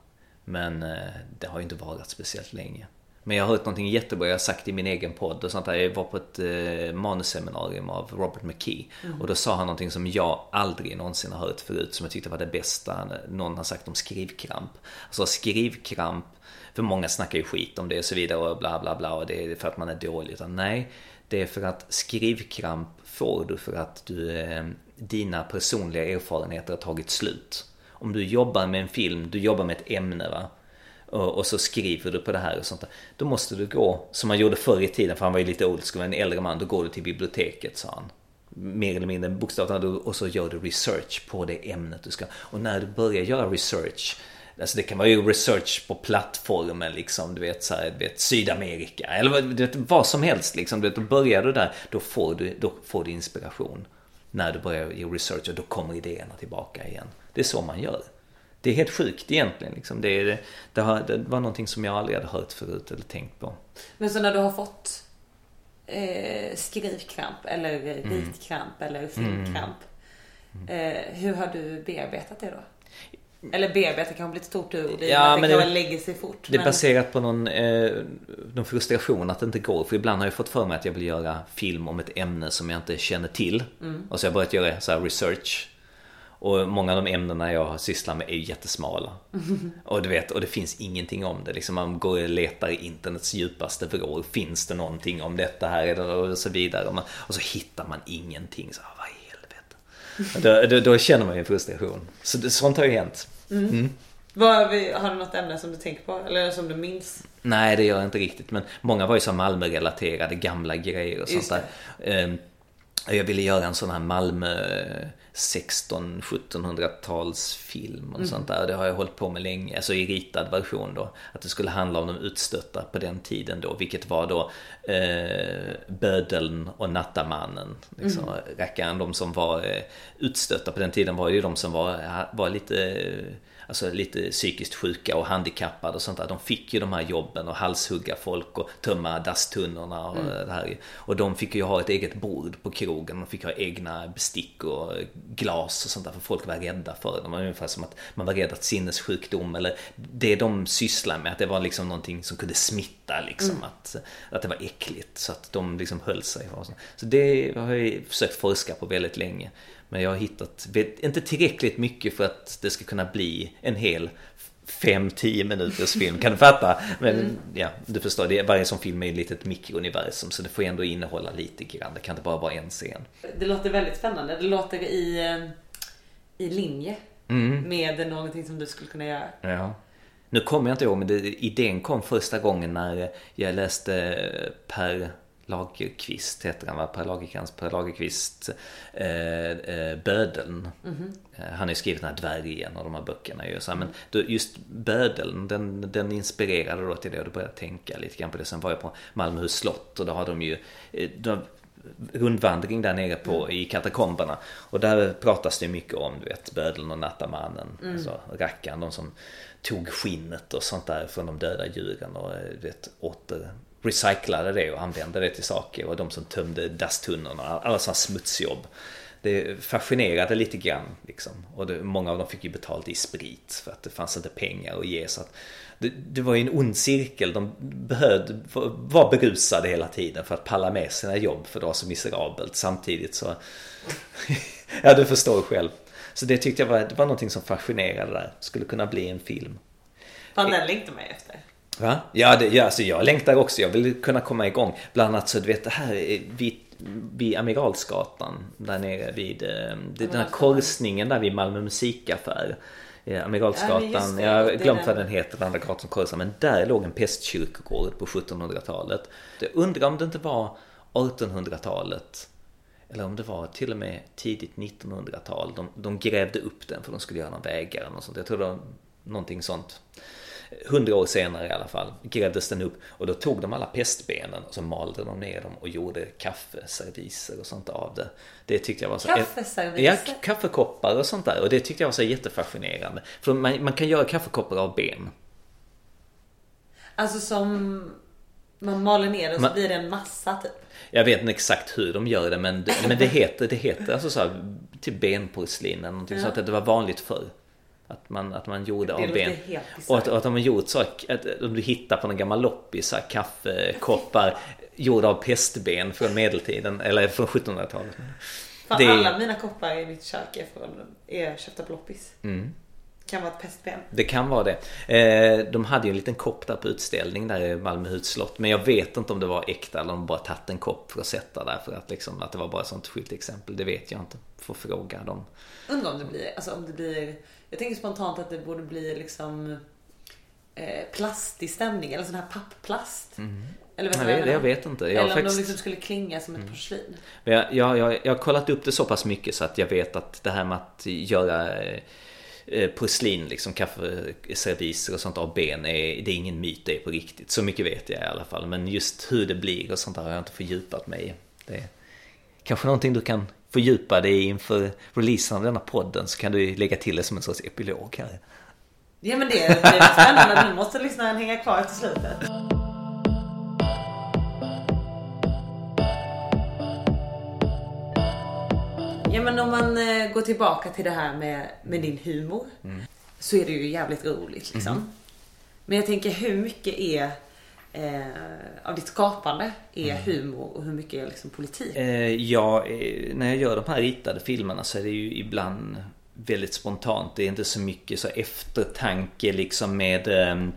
Men eh, det har ju inte varit speciellt länge. Men jag har hört någonting jättebra jag har sagt i min egen podd och sånt där. Jag var på ett eh, manusseminarium av Robert McKee. Mm. Och då sa han någonting som jag aldrig någonsin har hört förut som jag tyckte var det bästa någon har sagt om skrivkramp. Alltså skrivkramp, för många snackar ju skit om det och så vidare och bla bla bla och det är för att man är dålig. Utan nej, det är för att skrivkramp får du för att du, eh, dina personliga erfarenheter har tagit slut. Om du jobbar med en film, du jobbar med ett ämne va. Och, och så skriver du på det här och sånt där. Då måste du gå, som man gjorde förr i tiden, för han var ju lite old school, en äldre man, då går du till biblioteket sa han. Mer eller mindre bokstavligt och så gör du research på det ämnet du ska. Och när du börjar göra research Alltså det kan vara ju research på plattformen liksom, du vet, så här, du vet Sydamerika eller du vet, vad som helst liksom. Du vet, då börjar du där, då får du, då får du inspiration. När du börjar göra research och då kommer idéerna tillbaka igen. Det är så man gör. Det är helt sjukt egentligen. Liksom. Det, är, det, har, det var någonting som jag aldrig hade hört förut eller tänkt på. Men så när du har fått eh, skrivkramp eller ritkramp mm. eller filmkramp. Mm. Eh, hur har du bearbetat det då? Eller bearbeta kanske blir ett stort ord ja, men det, det lägger sig fort. Det är men... baserat på någon, eh, någon frustration att det inte går. För ibland har jag fått för mig att jag vill göra film om ett ämne som jag inte känner till. Mm. Och så har jag börjat göra så research. Och många av de ämnena jag har sysslat med är jättesmala. Mm. Och du vet, och det finns ingenting om det. Liksom man går och letar i internets djupaste vrår. Finns det någonting om detta här? Och så vidare. Och, man, och så hittar man ingenting. Så, vad i helvete? Då, då, då, känner man ju frustration. Så sånt har ju hänt. Mm. Mm. Vad, har du något ämne som du tänker på? Eller som du minns? Nej, det gör jag inte riktigt. Men många var ju så Malmö-relaterade, gamla grejer och sånt där. Ehm, jag ville göra en sån här Malmö 16-1700-talsfilm och mm. sånt där. Det har jag hållit på med länge, alltså i ritad version då. Att det skulle handla om de utstötta på den tiden då, vilket var då eh, bödeln och nattamannen. Liksom, mm. Rackaren, de som var eh, utstötta på den tiden var ju de som var, var lite eh, alltså lite psykiskt sjuka och handikappade och sånt där. De fick ju de här jobben och halshugga folk och tömma dasstunnorna och mm. det här. Och de fick ju ha ett eget bord på krogen. De fick ha egna bestick och glas och sånt där för folk var rädda för. Det var ungefär som att man var rädd att sinnessjukdom eller det de sysslar med, att det var liksom någonting som kunde smitta liksom. Mm. Att, att det var äckligt. Så att de liksom höll sig. Så det har jag försökt forska på väldigt länge. Men jag har hittat, inte tillräckligt mycket för att det ska kunna bli en hel 5-10 minuters film. Kan du fatta? Men mm. ja, du förstår. Det, varje sån film är ett litet mikrouniversum så det får ändå innehålla lite grann. Det kan inte bara vara en scen. Det låter väldigt spännande. Det låter i, eh, i linje mm. med någonting som du skulle kunna göra. Ja. Nu kommer jag inte ihåg men det, idén kom första gången när jag läste Per Lagerqvist heter han va? Per Lagerkrans, Per Lagerqvist eh, eh, Bödeln. Mm -hmm. Han har ju skrivit den här Dvärgen och de här böckerna ju. Så, men då, just Bödeln, den, den inspirerade då till det och då började jag tänka lite grann på det. Sen var jag på Malmöhus slott och då har de ju eh, de, rundvandring där nere på, mm. i katakomberna. Och där pratas det mycket om, du vet, bödeln och nattamannen. Mm. Alltså rackaren, de som tog skinnet och sånt där från de döda djuren och eh, du vet, åter recyclade det och använde det till saker och de som tömde dasstunnorna, alla sådana smutsjobb. Det fascinerade lite grann liksom. Och det, många av dem fick ju betalt i sprit för att det fanns inte pengar att ge. Så att det, det var ju en ond cirkel. De behövde vara berusade hela tiden för att palla med sina jobb för det var så miserabelt. Samtidigt så... ja, du förstår själv. Så det tyckte jag var, det var någonting som fascinerade där. Skulle kunna bli en film. Fan, den längtar man efter. Va? Ja, det, ja alltså jag längtar också. Jag vill kunna komma igång. Bland annat så du vet det här vid, vid Amiralsgatan. Där nere vid eh, den här korsningen där vid Malmö musikaffär. Amiralsgatan, ja, jag har glömt vad den heter, den andra gatan som korsar. Men där låg en pestkyrkogård på 1700-talet. Jag undrar om det inte var 1800-talet. Eller om det var till och med tidigt 1900-tal. De, de grävde upp den för de skulle göra någon väg eller något sånt. Jag tror det var någonting sånt hundra år senare i alla fall grävdes den upp och då tog de alla pestbenen och så malde de ner dem och gjorde kaffeserviser och sånt av det. Det tyckte jag var så... Kaffeserviser? Ja, kaffekoppar och sånt där och det tyckte jag var så jättefascinerande. För man, man kan göra kaffekoppar av ben. Alltså som man maler ner det och så blir det en massa typ? Jag vet inte exakt hur de gör det men, det, men det heter, det heter alltså så här, typ benporslin eller någonting ja. så att det var vanligt förr. Att man, att man gjorde av ben. Och att, att de har gjort så att om du hittar på en gammal loppis kaffekoppar gjorda av pestben från medeltiden eller från 1700-talet. Fan, det... Alla mina koppar i mitt kök är, från, är köpta på loppis. Mm. Kan vara ett pestben. Det kan vara det. Eh, de hade ju en liten kopp där på utställning där i Malmöhus slott. Men jag vet inte om det var äkta eller om de bara tagit en kopp för att sätta där. För att, liksom, att det var bara ett sånt exempel. Det vet jag inte. Får fråga dem. Undrar om det blir, alltså om det blir jag tänker spontant att det borde bli liksom eh, plastig stämning eller sån här pappplast. Mm. Eller vet Nej, jag, jag vet inte. Jag eller om faktiskt... de liksom skulle klinga som ett mm. porslin. Jag, jag, jag, jag har kollat upp det så pass mycket så att jag vet att det här med att göra eh, porslin, liksom kaffeserviser och sånt av ben, är, det är ingen myt, det är på riktigt. Så mycket vet jag i alla fall. Men just hur det blir och sånt där har jag inte fördjupat mig i. Det är kanske någonting du kan fördjupa dig inför releasen av denna podden så kan du lägga till det som en sorts epilog här. Ja men det, är spännande. Nu måste lyssnaren hänga kvar till slutet. Ja men om man eh, går tillbaka till det här med, med din humor. Mm. Så är det ju jävligt roligt liksom. Mm. Men jag tänker hur mycket är eh, av ditt skapande är mm. humor och hur mycket är liksom politik? Eh, ja, eh, när jag gör de här ritade filmerna så är det ju ibland väldigt spontant. Det är inte så mycket så eftertanke liksom med eh,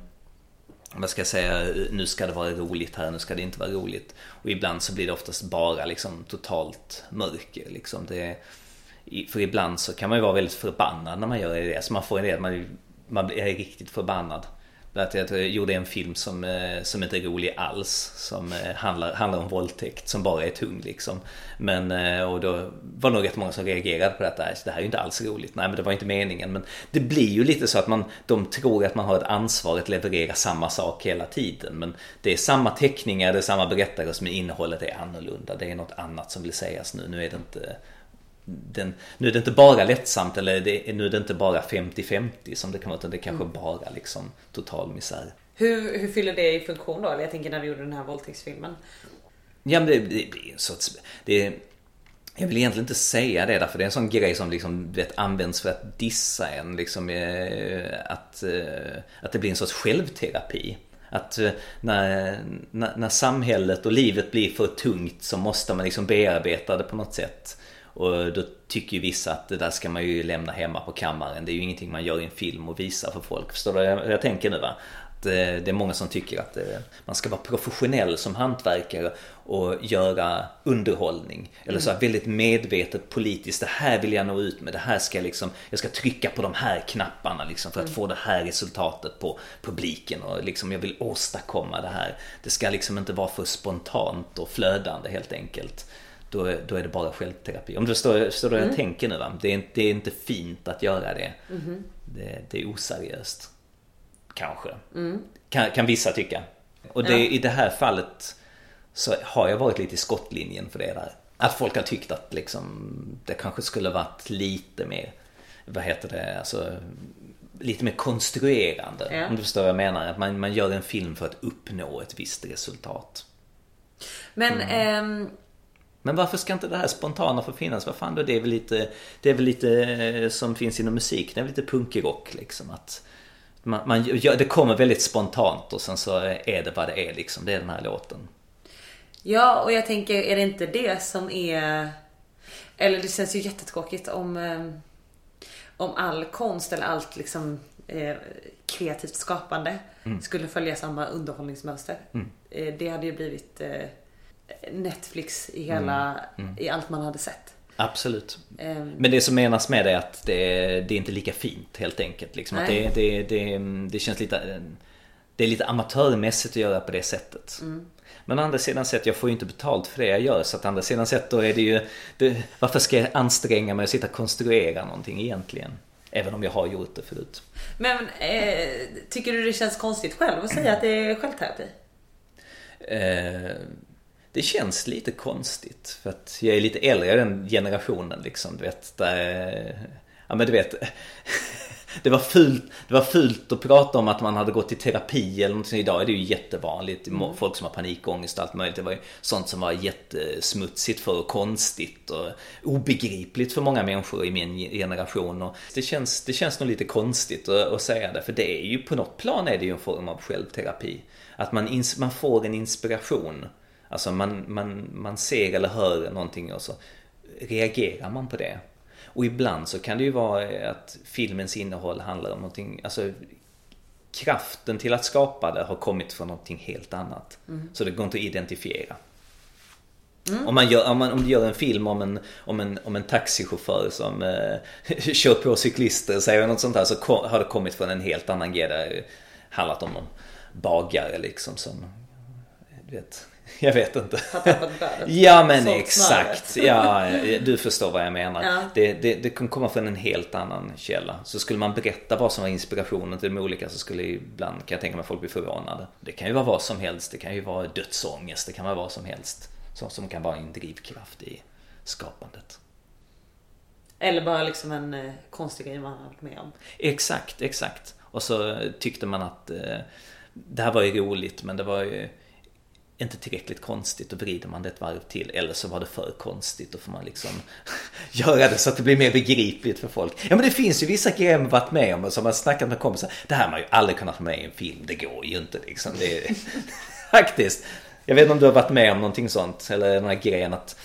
vad ska jag säga, nu ska det vara roligt här, nu ska det inte vara roligt. Och ibland så blir det oftast bara liksom totalt mörker liksom. Det, för ibland så kan man ju vara väldigt förbannad när man gör det. Så man får en del, man, man är riktigt förbannad. Att jag gjorde en film som, eh, som inte är rolig alls. Som eh, handlar, handlar om våldtäkt som bara är tung liksom. Men eh, och då var det nog rätt många som reagerade på detta. Alltså, det här är ju inte alls roligt. Nej men det var inte meningen. Men det blir ju lite så att man, de tror att man har ett ansvar att leverera samma sak hela tiden. Men det är samma teckningar, det är samma berättare men innehållet är annorlunda. Det är något annat som vill sägas nu. Nu är det inte den, nu är det inte bara lättsamt eller det, nu är det inte bara 50-50 som det kan vara utan det kanske mm. bara liksom total misär. Hur, hur fyller det i funktion då? Eller jag tänker när du gjorde den här våldtäktsfilmen. Ja men det, det, det är en sorts, det jag vill egentligen inte säga det därför det är en sån grej som liksom, vet, används för att dissa en. Liksom, eh, att, eh, att det blir en sorts självterapi. Att eh, när, när, när samhället och livet blir för tungt så måste man liksom bearbeta det på något sätt. Och då tycker ju vissa att det där ska man ju lämna hemma på kammaren. Det är ju ingenting man gör i en film och visar för folk. Förstår du vad jag tänker nu va? Eh, det är många som tycker att eh, man ska vara professionell som hantverkare och göra underhållning. Eller så här väldigt medvetet politiskt, det här vill jag nå ut med, det här ska jag liksom, jag ska trycka på de här knapparna liksom för att få det här resultatet på publiken och liksom jag vill åstadkomma det här. Det ska liksom inte vara för spontant och flödande helt enkelt. Då, är, då är det bara självterapi. Om du förstår, förstår vad jag tänker nu va? Det är, det är inte fint att göra det. Det, det är oseriöst. Kanske. Kan, kan vissa tycka. Och det, i det här fallet så har jag varit lite i skottlinjen för det där. Att folk har tyckt att liksom det kanske skulle varit lite mer, vad heter det, alltså lite mer konstruerande. Ja. Om du förstår vad jag menar. Att man, man gör en film för att uppnå ett visst resultat. Men Mm. ehm, Men varför ska inte det här spontana få finnas? Vad fan då? Det är väl lite, det är väl lite eh, som finns inom musik. Det är väl lite punkrock liksom. Att man, man, gör- det kommer väldigt spontant och sen så är det vad det är liksom. Det är den här låten. ja, och jag tänker, är det inte det som är... Eller det känns ju jättetråkigt om, ehm, om all konst eller allt liksom eh, kreativt skapande Mm. skulle följa samma underhållningsmönster. Eh, det hade ju blivit eh, Netflix i hela, Mm. i allt man hade sett. Absolut. Ehm, Men det som menas med det är att det, är- det är inte lika fint helt enkelt. Liksom. Det, det, det, det känns lite Det är lite amatörmässigt att göra på det sättet. Men å andra sidan sett, jag får ju inte betalt för det jag gör. Så att å andra sidan sett då är det ju Varför ska jag anstränga mig och sitta och konstruera någonting egentligen? Även om jag har gjort det förut. Men eh, tycker du det känns konstigt själv att säga att det är självterapi? Eh, det känns lite konstigt för att jag är lite äldre i den generationen liksom. Du vet, där, ja men du vet. Det var, fult, det var fult att prata om att man hade gått i terapi eller någonting. Idag är det ju jättevanligt. Folk som har panikångest och allt möjligt. Det var ju sånt som var jättesmutsigt för och konstigt och obegripligt för många människor i min generation. Och det, känns, det känns nog lite konstigt att, att säga det. För det är ju på något plan är det ju en form av självterapi. Att man, ins- man får en inspiration. Alltså man, man, man ser eller hör någonting och så reagerar man på det. Och ibland så kan det ju vara att filmens innehåll handlar om någonting, alltså kraften till att skapa det har kommit från någonting helt annat. Så det går inte att identifiera. Om, man gör, om, man, om du gör en film om en, om en, om en taxichaufför som eh, kör på cyklister säger något sånt här så ko- har det kommit från en helt annan grej. Det har handlat om någon bagare liksom som, du vet, jag vet inte. Har tappat brödet? Ja men Sålt exakt. Ja, du förstår vad jag menar. Ja. Det, det, det kan komma från en helt annan källa. Så skulle man berätta vad som var inspirationen till de olika så skulle ibland, kan jag tänka mig, folk bli förvånade. Det kan ju vara vad som helst. Det kan ju vara dödsångest. Det kan vara vad som helst. Som, som kan vara en drivkraft i skapandet. Eller bara liksom en eh, konstig grej man har varit med om. Exakt, exakt. Och så tyckte man att eh, det här var ju roligt men det var ju inte tillräckligt konstigt. och vrider man det ett varv till. Eller så var det för konstigt. Då får man liksom göra det så att det blir mer begripligt för folk. Ja men det finns ju vissa grejer man varit med om och som man snackat med kompisar. Det här har man ju aldrig kunnat få med i en film. Det går ju inte liksom. Det är, faktiskt. Jag vet inte om du har varit med om någonting sånt. Eller den här grejen att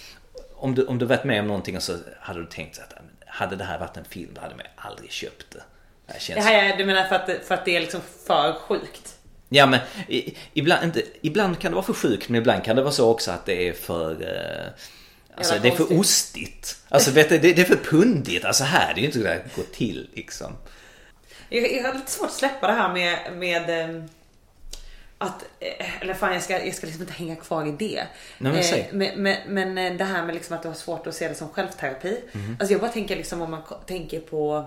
om du, om du varit med om någonting och så hade du tänkt att hade det här varit en film då hade man aldrig köpt det. Det här känns Det här är, du menar för att, för att det är liksom för sjukt? Ja men i, ibland, inte, ibland kan det vara för sjukt men ibland kan det vara så också att det är för eh, Alltså det är för ostigt. Alltså vet du, det, det är för pundigt. Alltså här, det är ju inte så det går till liksom. Jag, jag har lite svårt att släppa det här med, med ehm, att, eh, eller fan jag ska, jag ska liksom inte hänga kvar i det. Nej, men säg. men, men, men eh, det här med liksom att du har svårt att se det som självterapi. Mhm. Alltså jag bara tänker liksom om man tänker på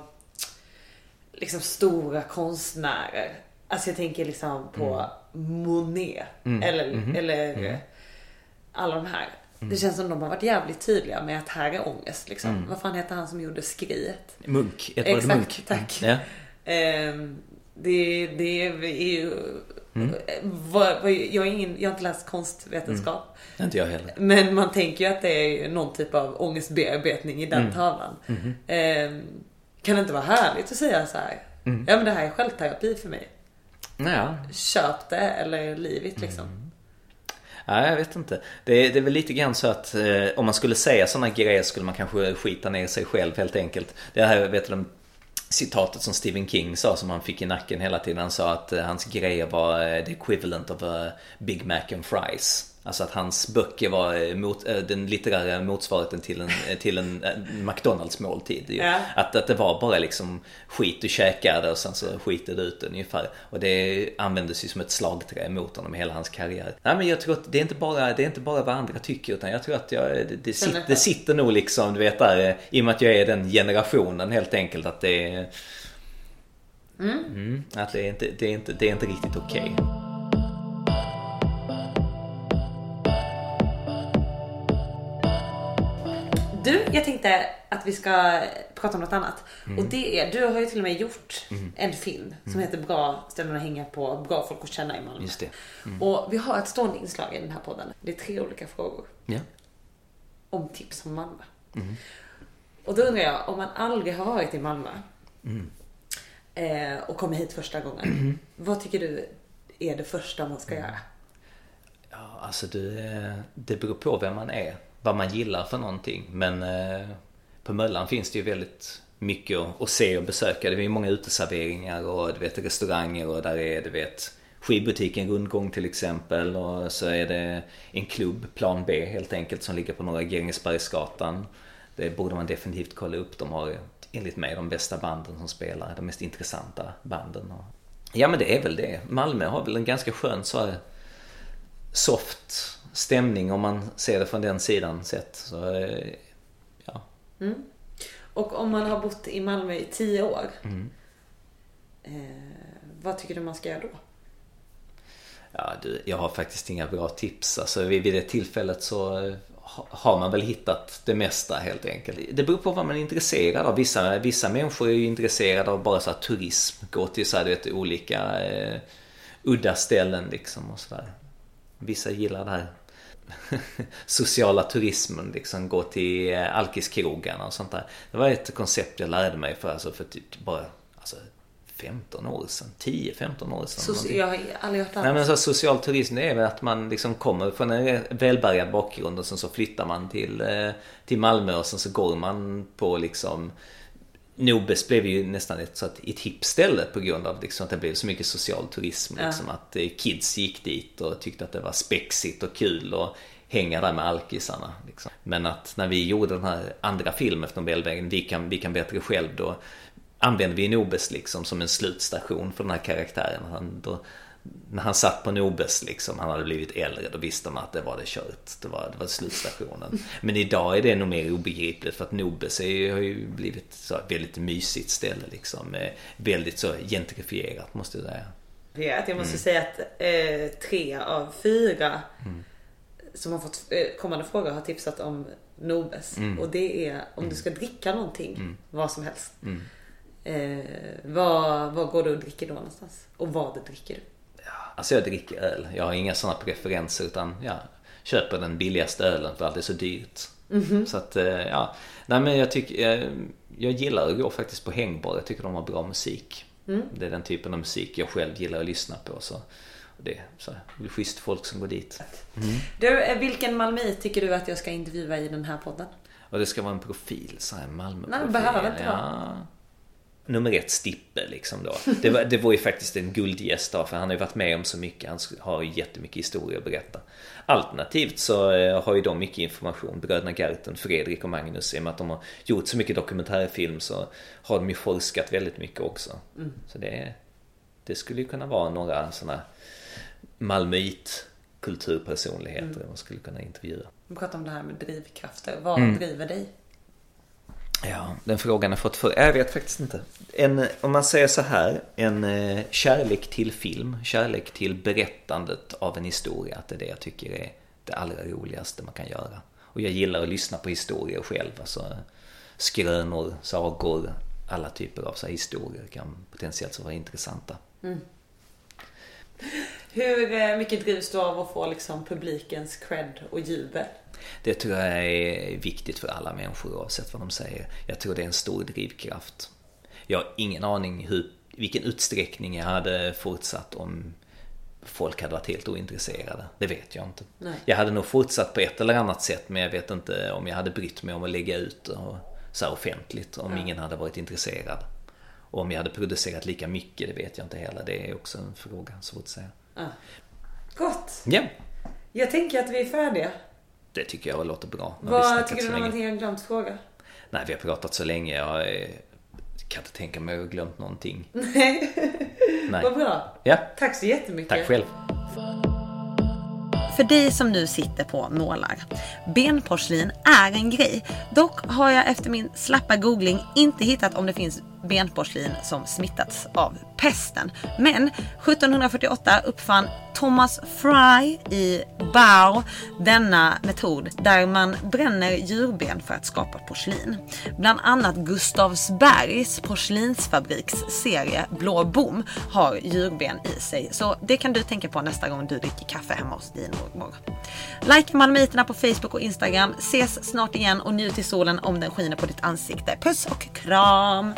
liksom stora konstnärer. Alltså jag tänker liksom på Mm. Monet. Eller, Mhm. eller alla de här. Det känns som de har varit jävligt tydliga med att här är ångest. Liksom. Mm. Vad fan heter han som gjorde Skriet? Munk, Edvard Exakt, Munk. tack. Ja. Ehm, det, det är ju... Mm. Jag, är ingen, jag har inte läst konstvetenskap. Inte jag heller. Men man tänker ju att det är någon typ av ångestbearbetning i den Mm. tavlan. Ehm, kan det inte vara härligt att säga så här? Mm. Ja men det här är självterapi för mig. Ja. Köp det eller livet liksom. Mm. Ja, jag vet inte. Det, det är väl lite grann så att eh, om man skulle säga sådana grejer skulle man kanske skita ner sig själv helt enkelt. Det här vet du, citatet som Stephen King sa som han fick i nacken hela tiden. Han sa att eh, hans grejer var eh, the equivalent of a Big Mac and fries. Alltså att hans böcker var eh, mot, den litterära motsvarigheten till en, till en McDonalds måltid. Ja. Att, att det var bara liksom skit du käkade och sen så skitade du ut ungefär. Och det användes ju som ett slagträ mot honom hela hans karriär. Nej men jag tror att det är inte bara, det är inte bara vad andra tycker utan jag tror att jag, det, det, sitter, det sitter nog liksom, du vet där, i och med att jag är den generationen helt enkelt att det är Mm. Mm, att det är inte, det är inte, det är inte riktigt okej. Okay. Du, jag tänkte att vi ska prata om något annat. Mm. Och det är, du har ju till och med gjort mm. en film som mm. heter Bra ställen att hänga på, bra folk att känna i Malmö. Just det. Mm. Och vi har ett stående inslag i den här podden. Det är tre olika frågor. Ja. Om tips om Malmö. Mm. Och då undrar jag, om man aldrig har varit i Malmö mm. eh, och kommer hit första gången. Vad tycker du är det första man ska göra? Ja, alltså det, det beror på vem man är vad man gillar för någonting. Men eh, på Möllan finns det ju väldigt mycket att, se och besöka. Det är många uteserveringar och du vet restauranger och där är du vet skivbutiken Rundgång till exempel och så är det en klubb, Plan B helt enkelt, som ligger på Norra Grängesbergsgatan. Det borde man definitivt kolla upp. De har enligt mig de bästa banden som spelar, de mest intressanta banden. Ja men det är väl det. Malmö har väl en ganska skön så här soft stämning om man ser det från den sidan sett. Så, eh, ja. Mm. Och om man har bott i Malmö i tio år. Mm. Eh, vad tycker du man ska göra då? Ja, du, jag har faktiskt inga bra tips. Alltså, vid, vid det tillfället så har man väl hittat det mesta helt enkelt. Det beror på vad man är intresserad av. Vissa, vissa människor är ju intresserade av bara så här, turism. Gå till så här, vet, olika eh, udda ställen liksom och sådär. Vissa gillar det här sociala turismen, liksom gå till eh, alkiskrogarna och sånt där. Det var ett koncept jag lärde mig för, alltså för typ bara alltså 15 år sedan, 10-15 år sedan. Soci jag har aldrig hört Nej men så social turism det är väl att man liksom kommer från en välbärgad bakgrund och sen så flyttar man till, eh, till Malmö och sen så går man på liksom Nobes blev ju nästan ett, så att, ett hipp ställe på grund av liksom, att det blev så mycket social turism. Liksom, ja. Att eh, kids gick dit och tyckte att det var spexigt och kul och hänga där med alkisarna. Liksom. Men att när vi gjorde den här andra filmen efter Nobelvägen, vi kan, vi kan bättre själv, då använde vi Nobes liksom som en slutstation för den här karaktären. Han, då, när han satt på Nobes liksom, han hade blivit äldre, då visste man att det var det kört. Det var, det var slutstationen. Men idag är det nog mer obegripligt för att Nobes är, har ju blivit så ett väldigt mysigt ställe liksom. Väldigt så gentrifierat måste jag säga. Jag måste mm. säga att eh, tre av fyra mm. som har fått eh, kommande frågor har tipsat om Nobes. Mm. Och det är om du ska dricka någonting, mm. vad som helst. Mm. Eh, vad, vad går du och dricker då någonstans? Och vad dricker du? Alltså jag dricker öl. Jag har inga sådana preferenser utan jag köper den billigaste ölen för att det är så dyrt. Mm -hmm. Så att eh, ja, nej men jag tycker, jag, jag gillar att gå faktiskt på hängbad. Jag tycker de har bra musik. Mm. Det är den typen av musik jag själv gillar att lyssna på. Så det är så det är schysst folk som går dit. Mm. Du, eh, vilken malmöit tycker du att jag ska intervjua i den här podden? Och det ska vara en profil, så här Malmö-profil. Nej, det behöver inte vara. Ja nummer ett Stippe liksom då. Det var, det var ju faktiskt en guldgäst då, för han har ju varit med om så mycket. Han har ju jättemycket historia att berätta. Alternativt så eh, har ju de mycket information, bröderna Gerten, Fredrik och Magnus. I och med att de har gjort så mycket dokumentärfilm så har de ju forskat väldigt mycket också. Mm. Så det, det skulle ju kunna vara några sådana Malmöit kulturpersonligheter mm. man skulle kunna intervjua. Vi pratar om det här med drivkrafter. Vad mm. driver dig? Ja, den frågan har fått för... Jag vet faktiskt inte. En, om man säger så här, en eh, kärlek till film, kärlek till berättandet av en historia. Att det är det jag tycker är det allra roligaste man kan göra. Och jag gillar att lyssna på historier själv. Alltså skrönor, sagor, alla typer av så historier kan potentiellt vara intressanta. Mm. Hur eh, mycket drivs du av att få liksom publikens cred och jubel? Det tror jag är viktigt för alla människor oavsett vad de säger. Jag tror det är en stor drivkraft. Jag har ingen aning hur, vilken utsträckning jag hade fortsatt om folk hade varit helt ointresserade. Det vet jag inte. Nej. Jag hade nog fortsatt på ett eller annat sätt men jag vet inte om jag hade brytt mig om att lägga ut och, så offentligt om ingen hade varit intresserad. Och om jag hade producerat lika mycket, det vet jag inte heller. Det är också en fråga, svårt att säga. Gott! Ja, Jag tänker att vi är färdiga. det tycker jag låter bra. Nu har vi Vad snackat tycker du så om länge. någonting jag glömt fråga? Nej, vi har pratat så länge. Jag eh, kan inte tänka mig att jag har glömt någonting. Nej. Nej. Vad bra. Ja, Tack så jättemycket. tack själv. För dig som nu sitter på nålar. Benporslin är en grej. Dock har jag efter min slappa googling inte hittat om det finns benporslin som smittats av pesten. Men 1748 uppfann Thomas Fry i Bau denna metod där man bränner djurben för att skapa porslin. Bland annat Gustavsbergs porslinsfabriks serie Blå bom har djurben i sig. Så det kan du tänka på nästa gång du dricker kaffe hemma hos din mormor. Like Malmöiterna på Facebook och Instagram. Ses snart igen och njut i solen om den skiner på ditt ansikte. Puss och kram!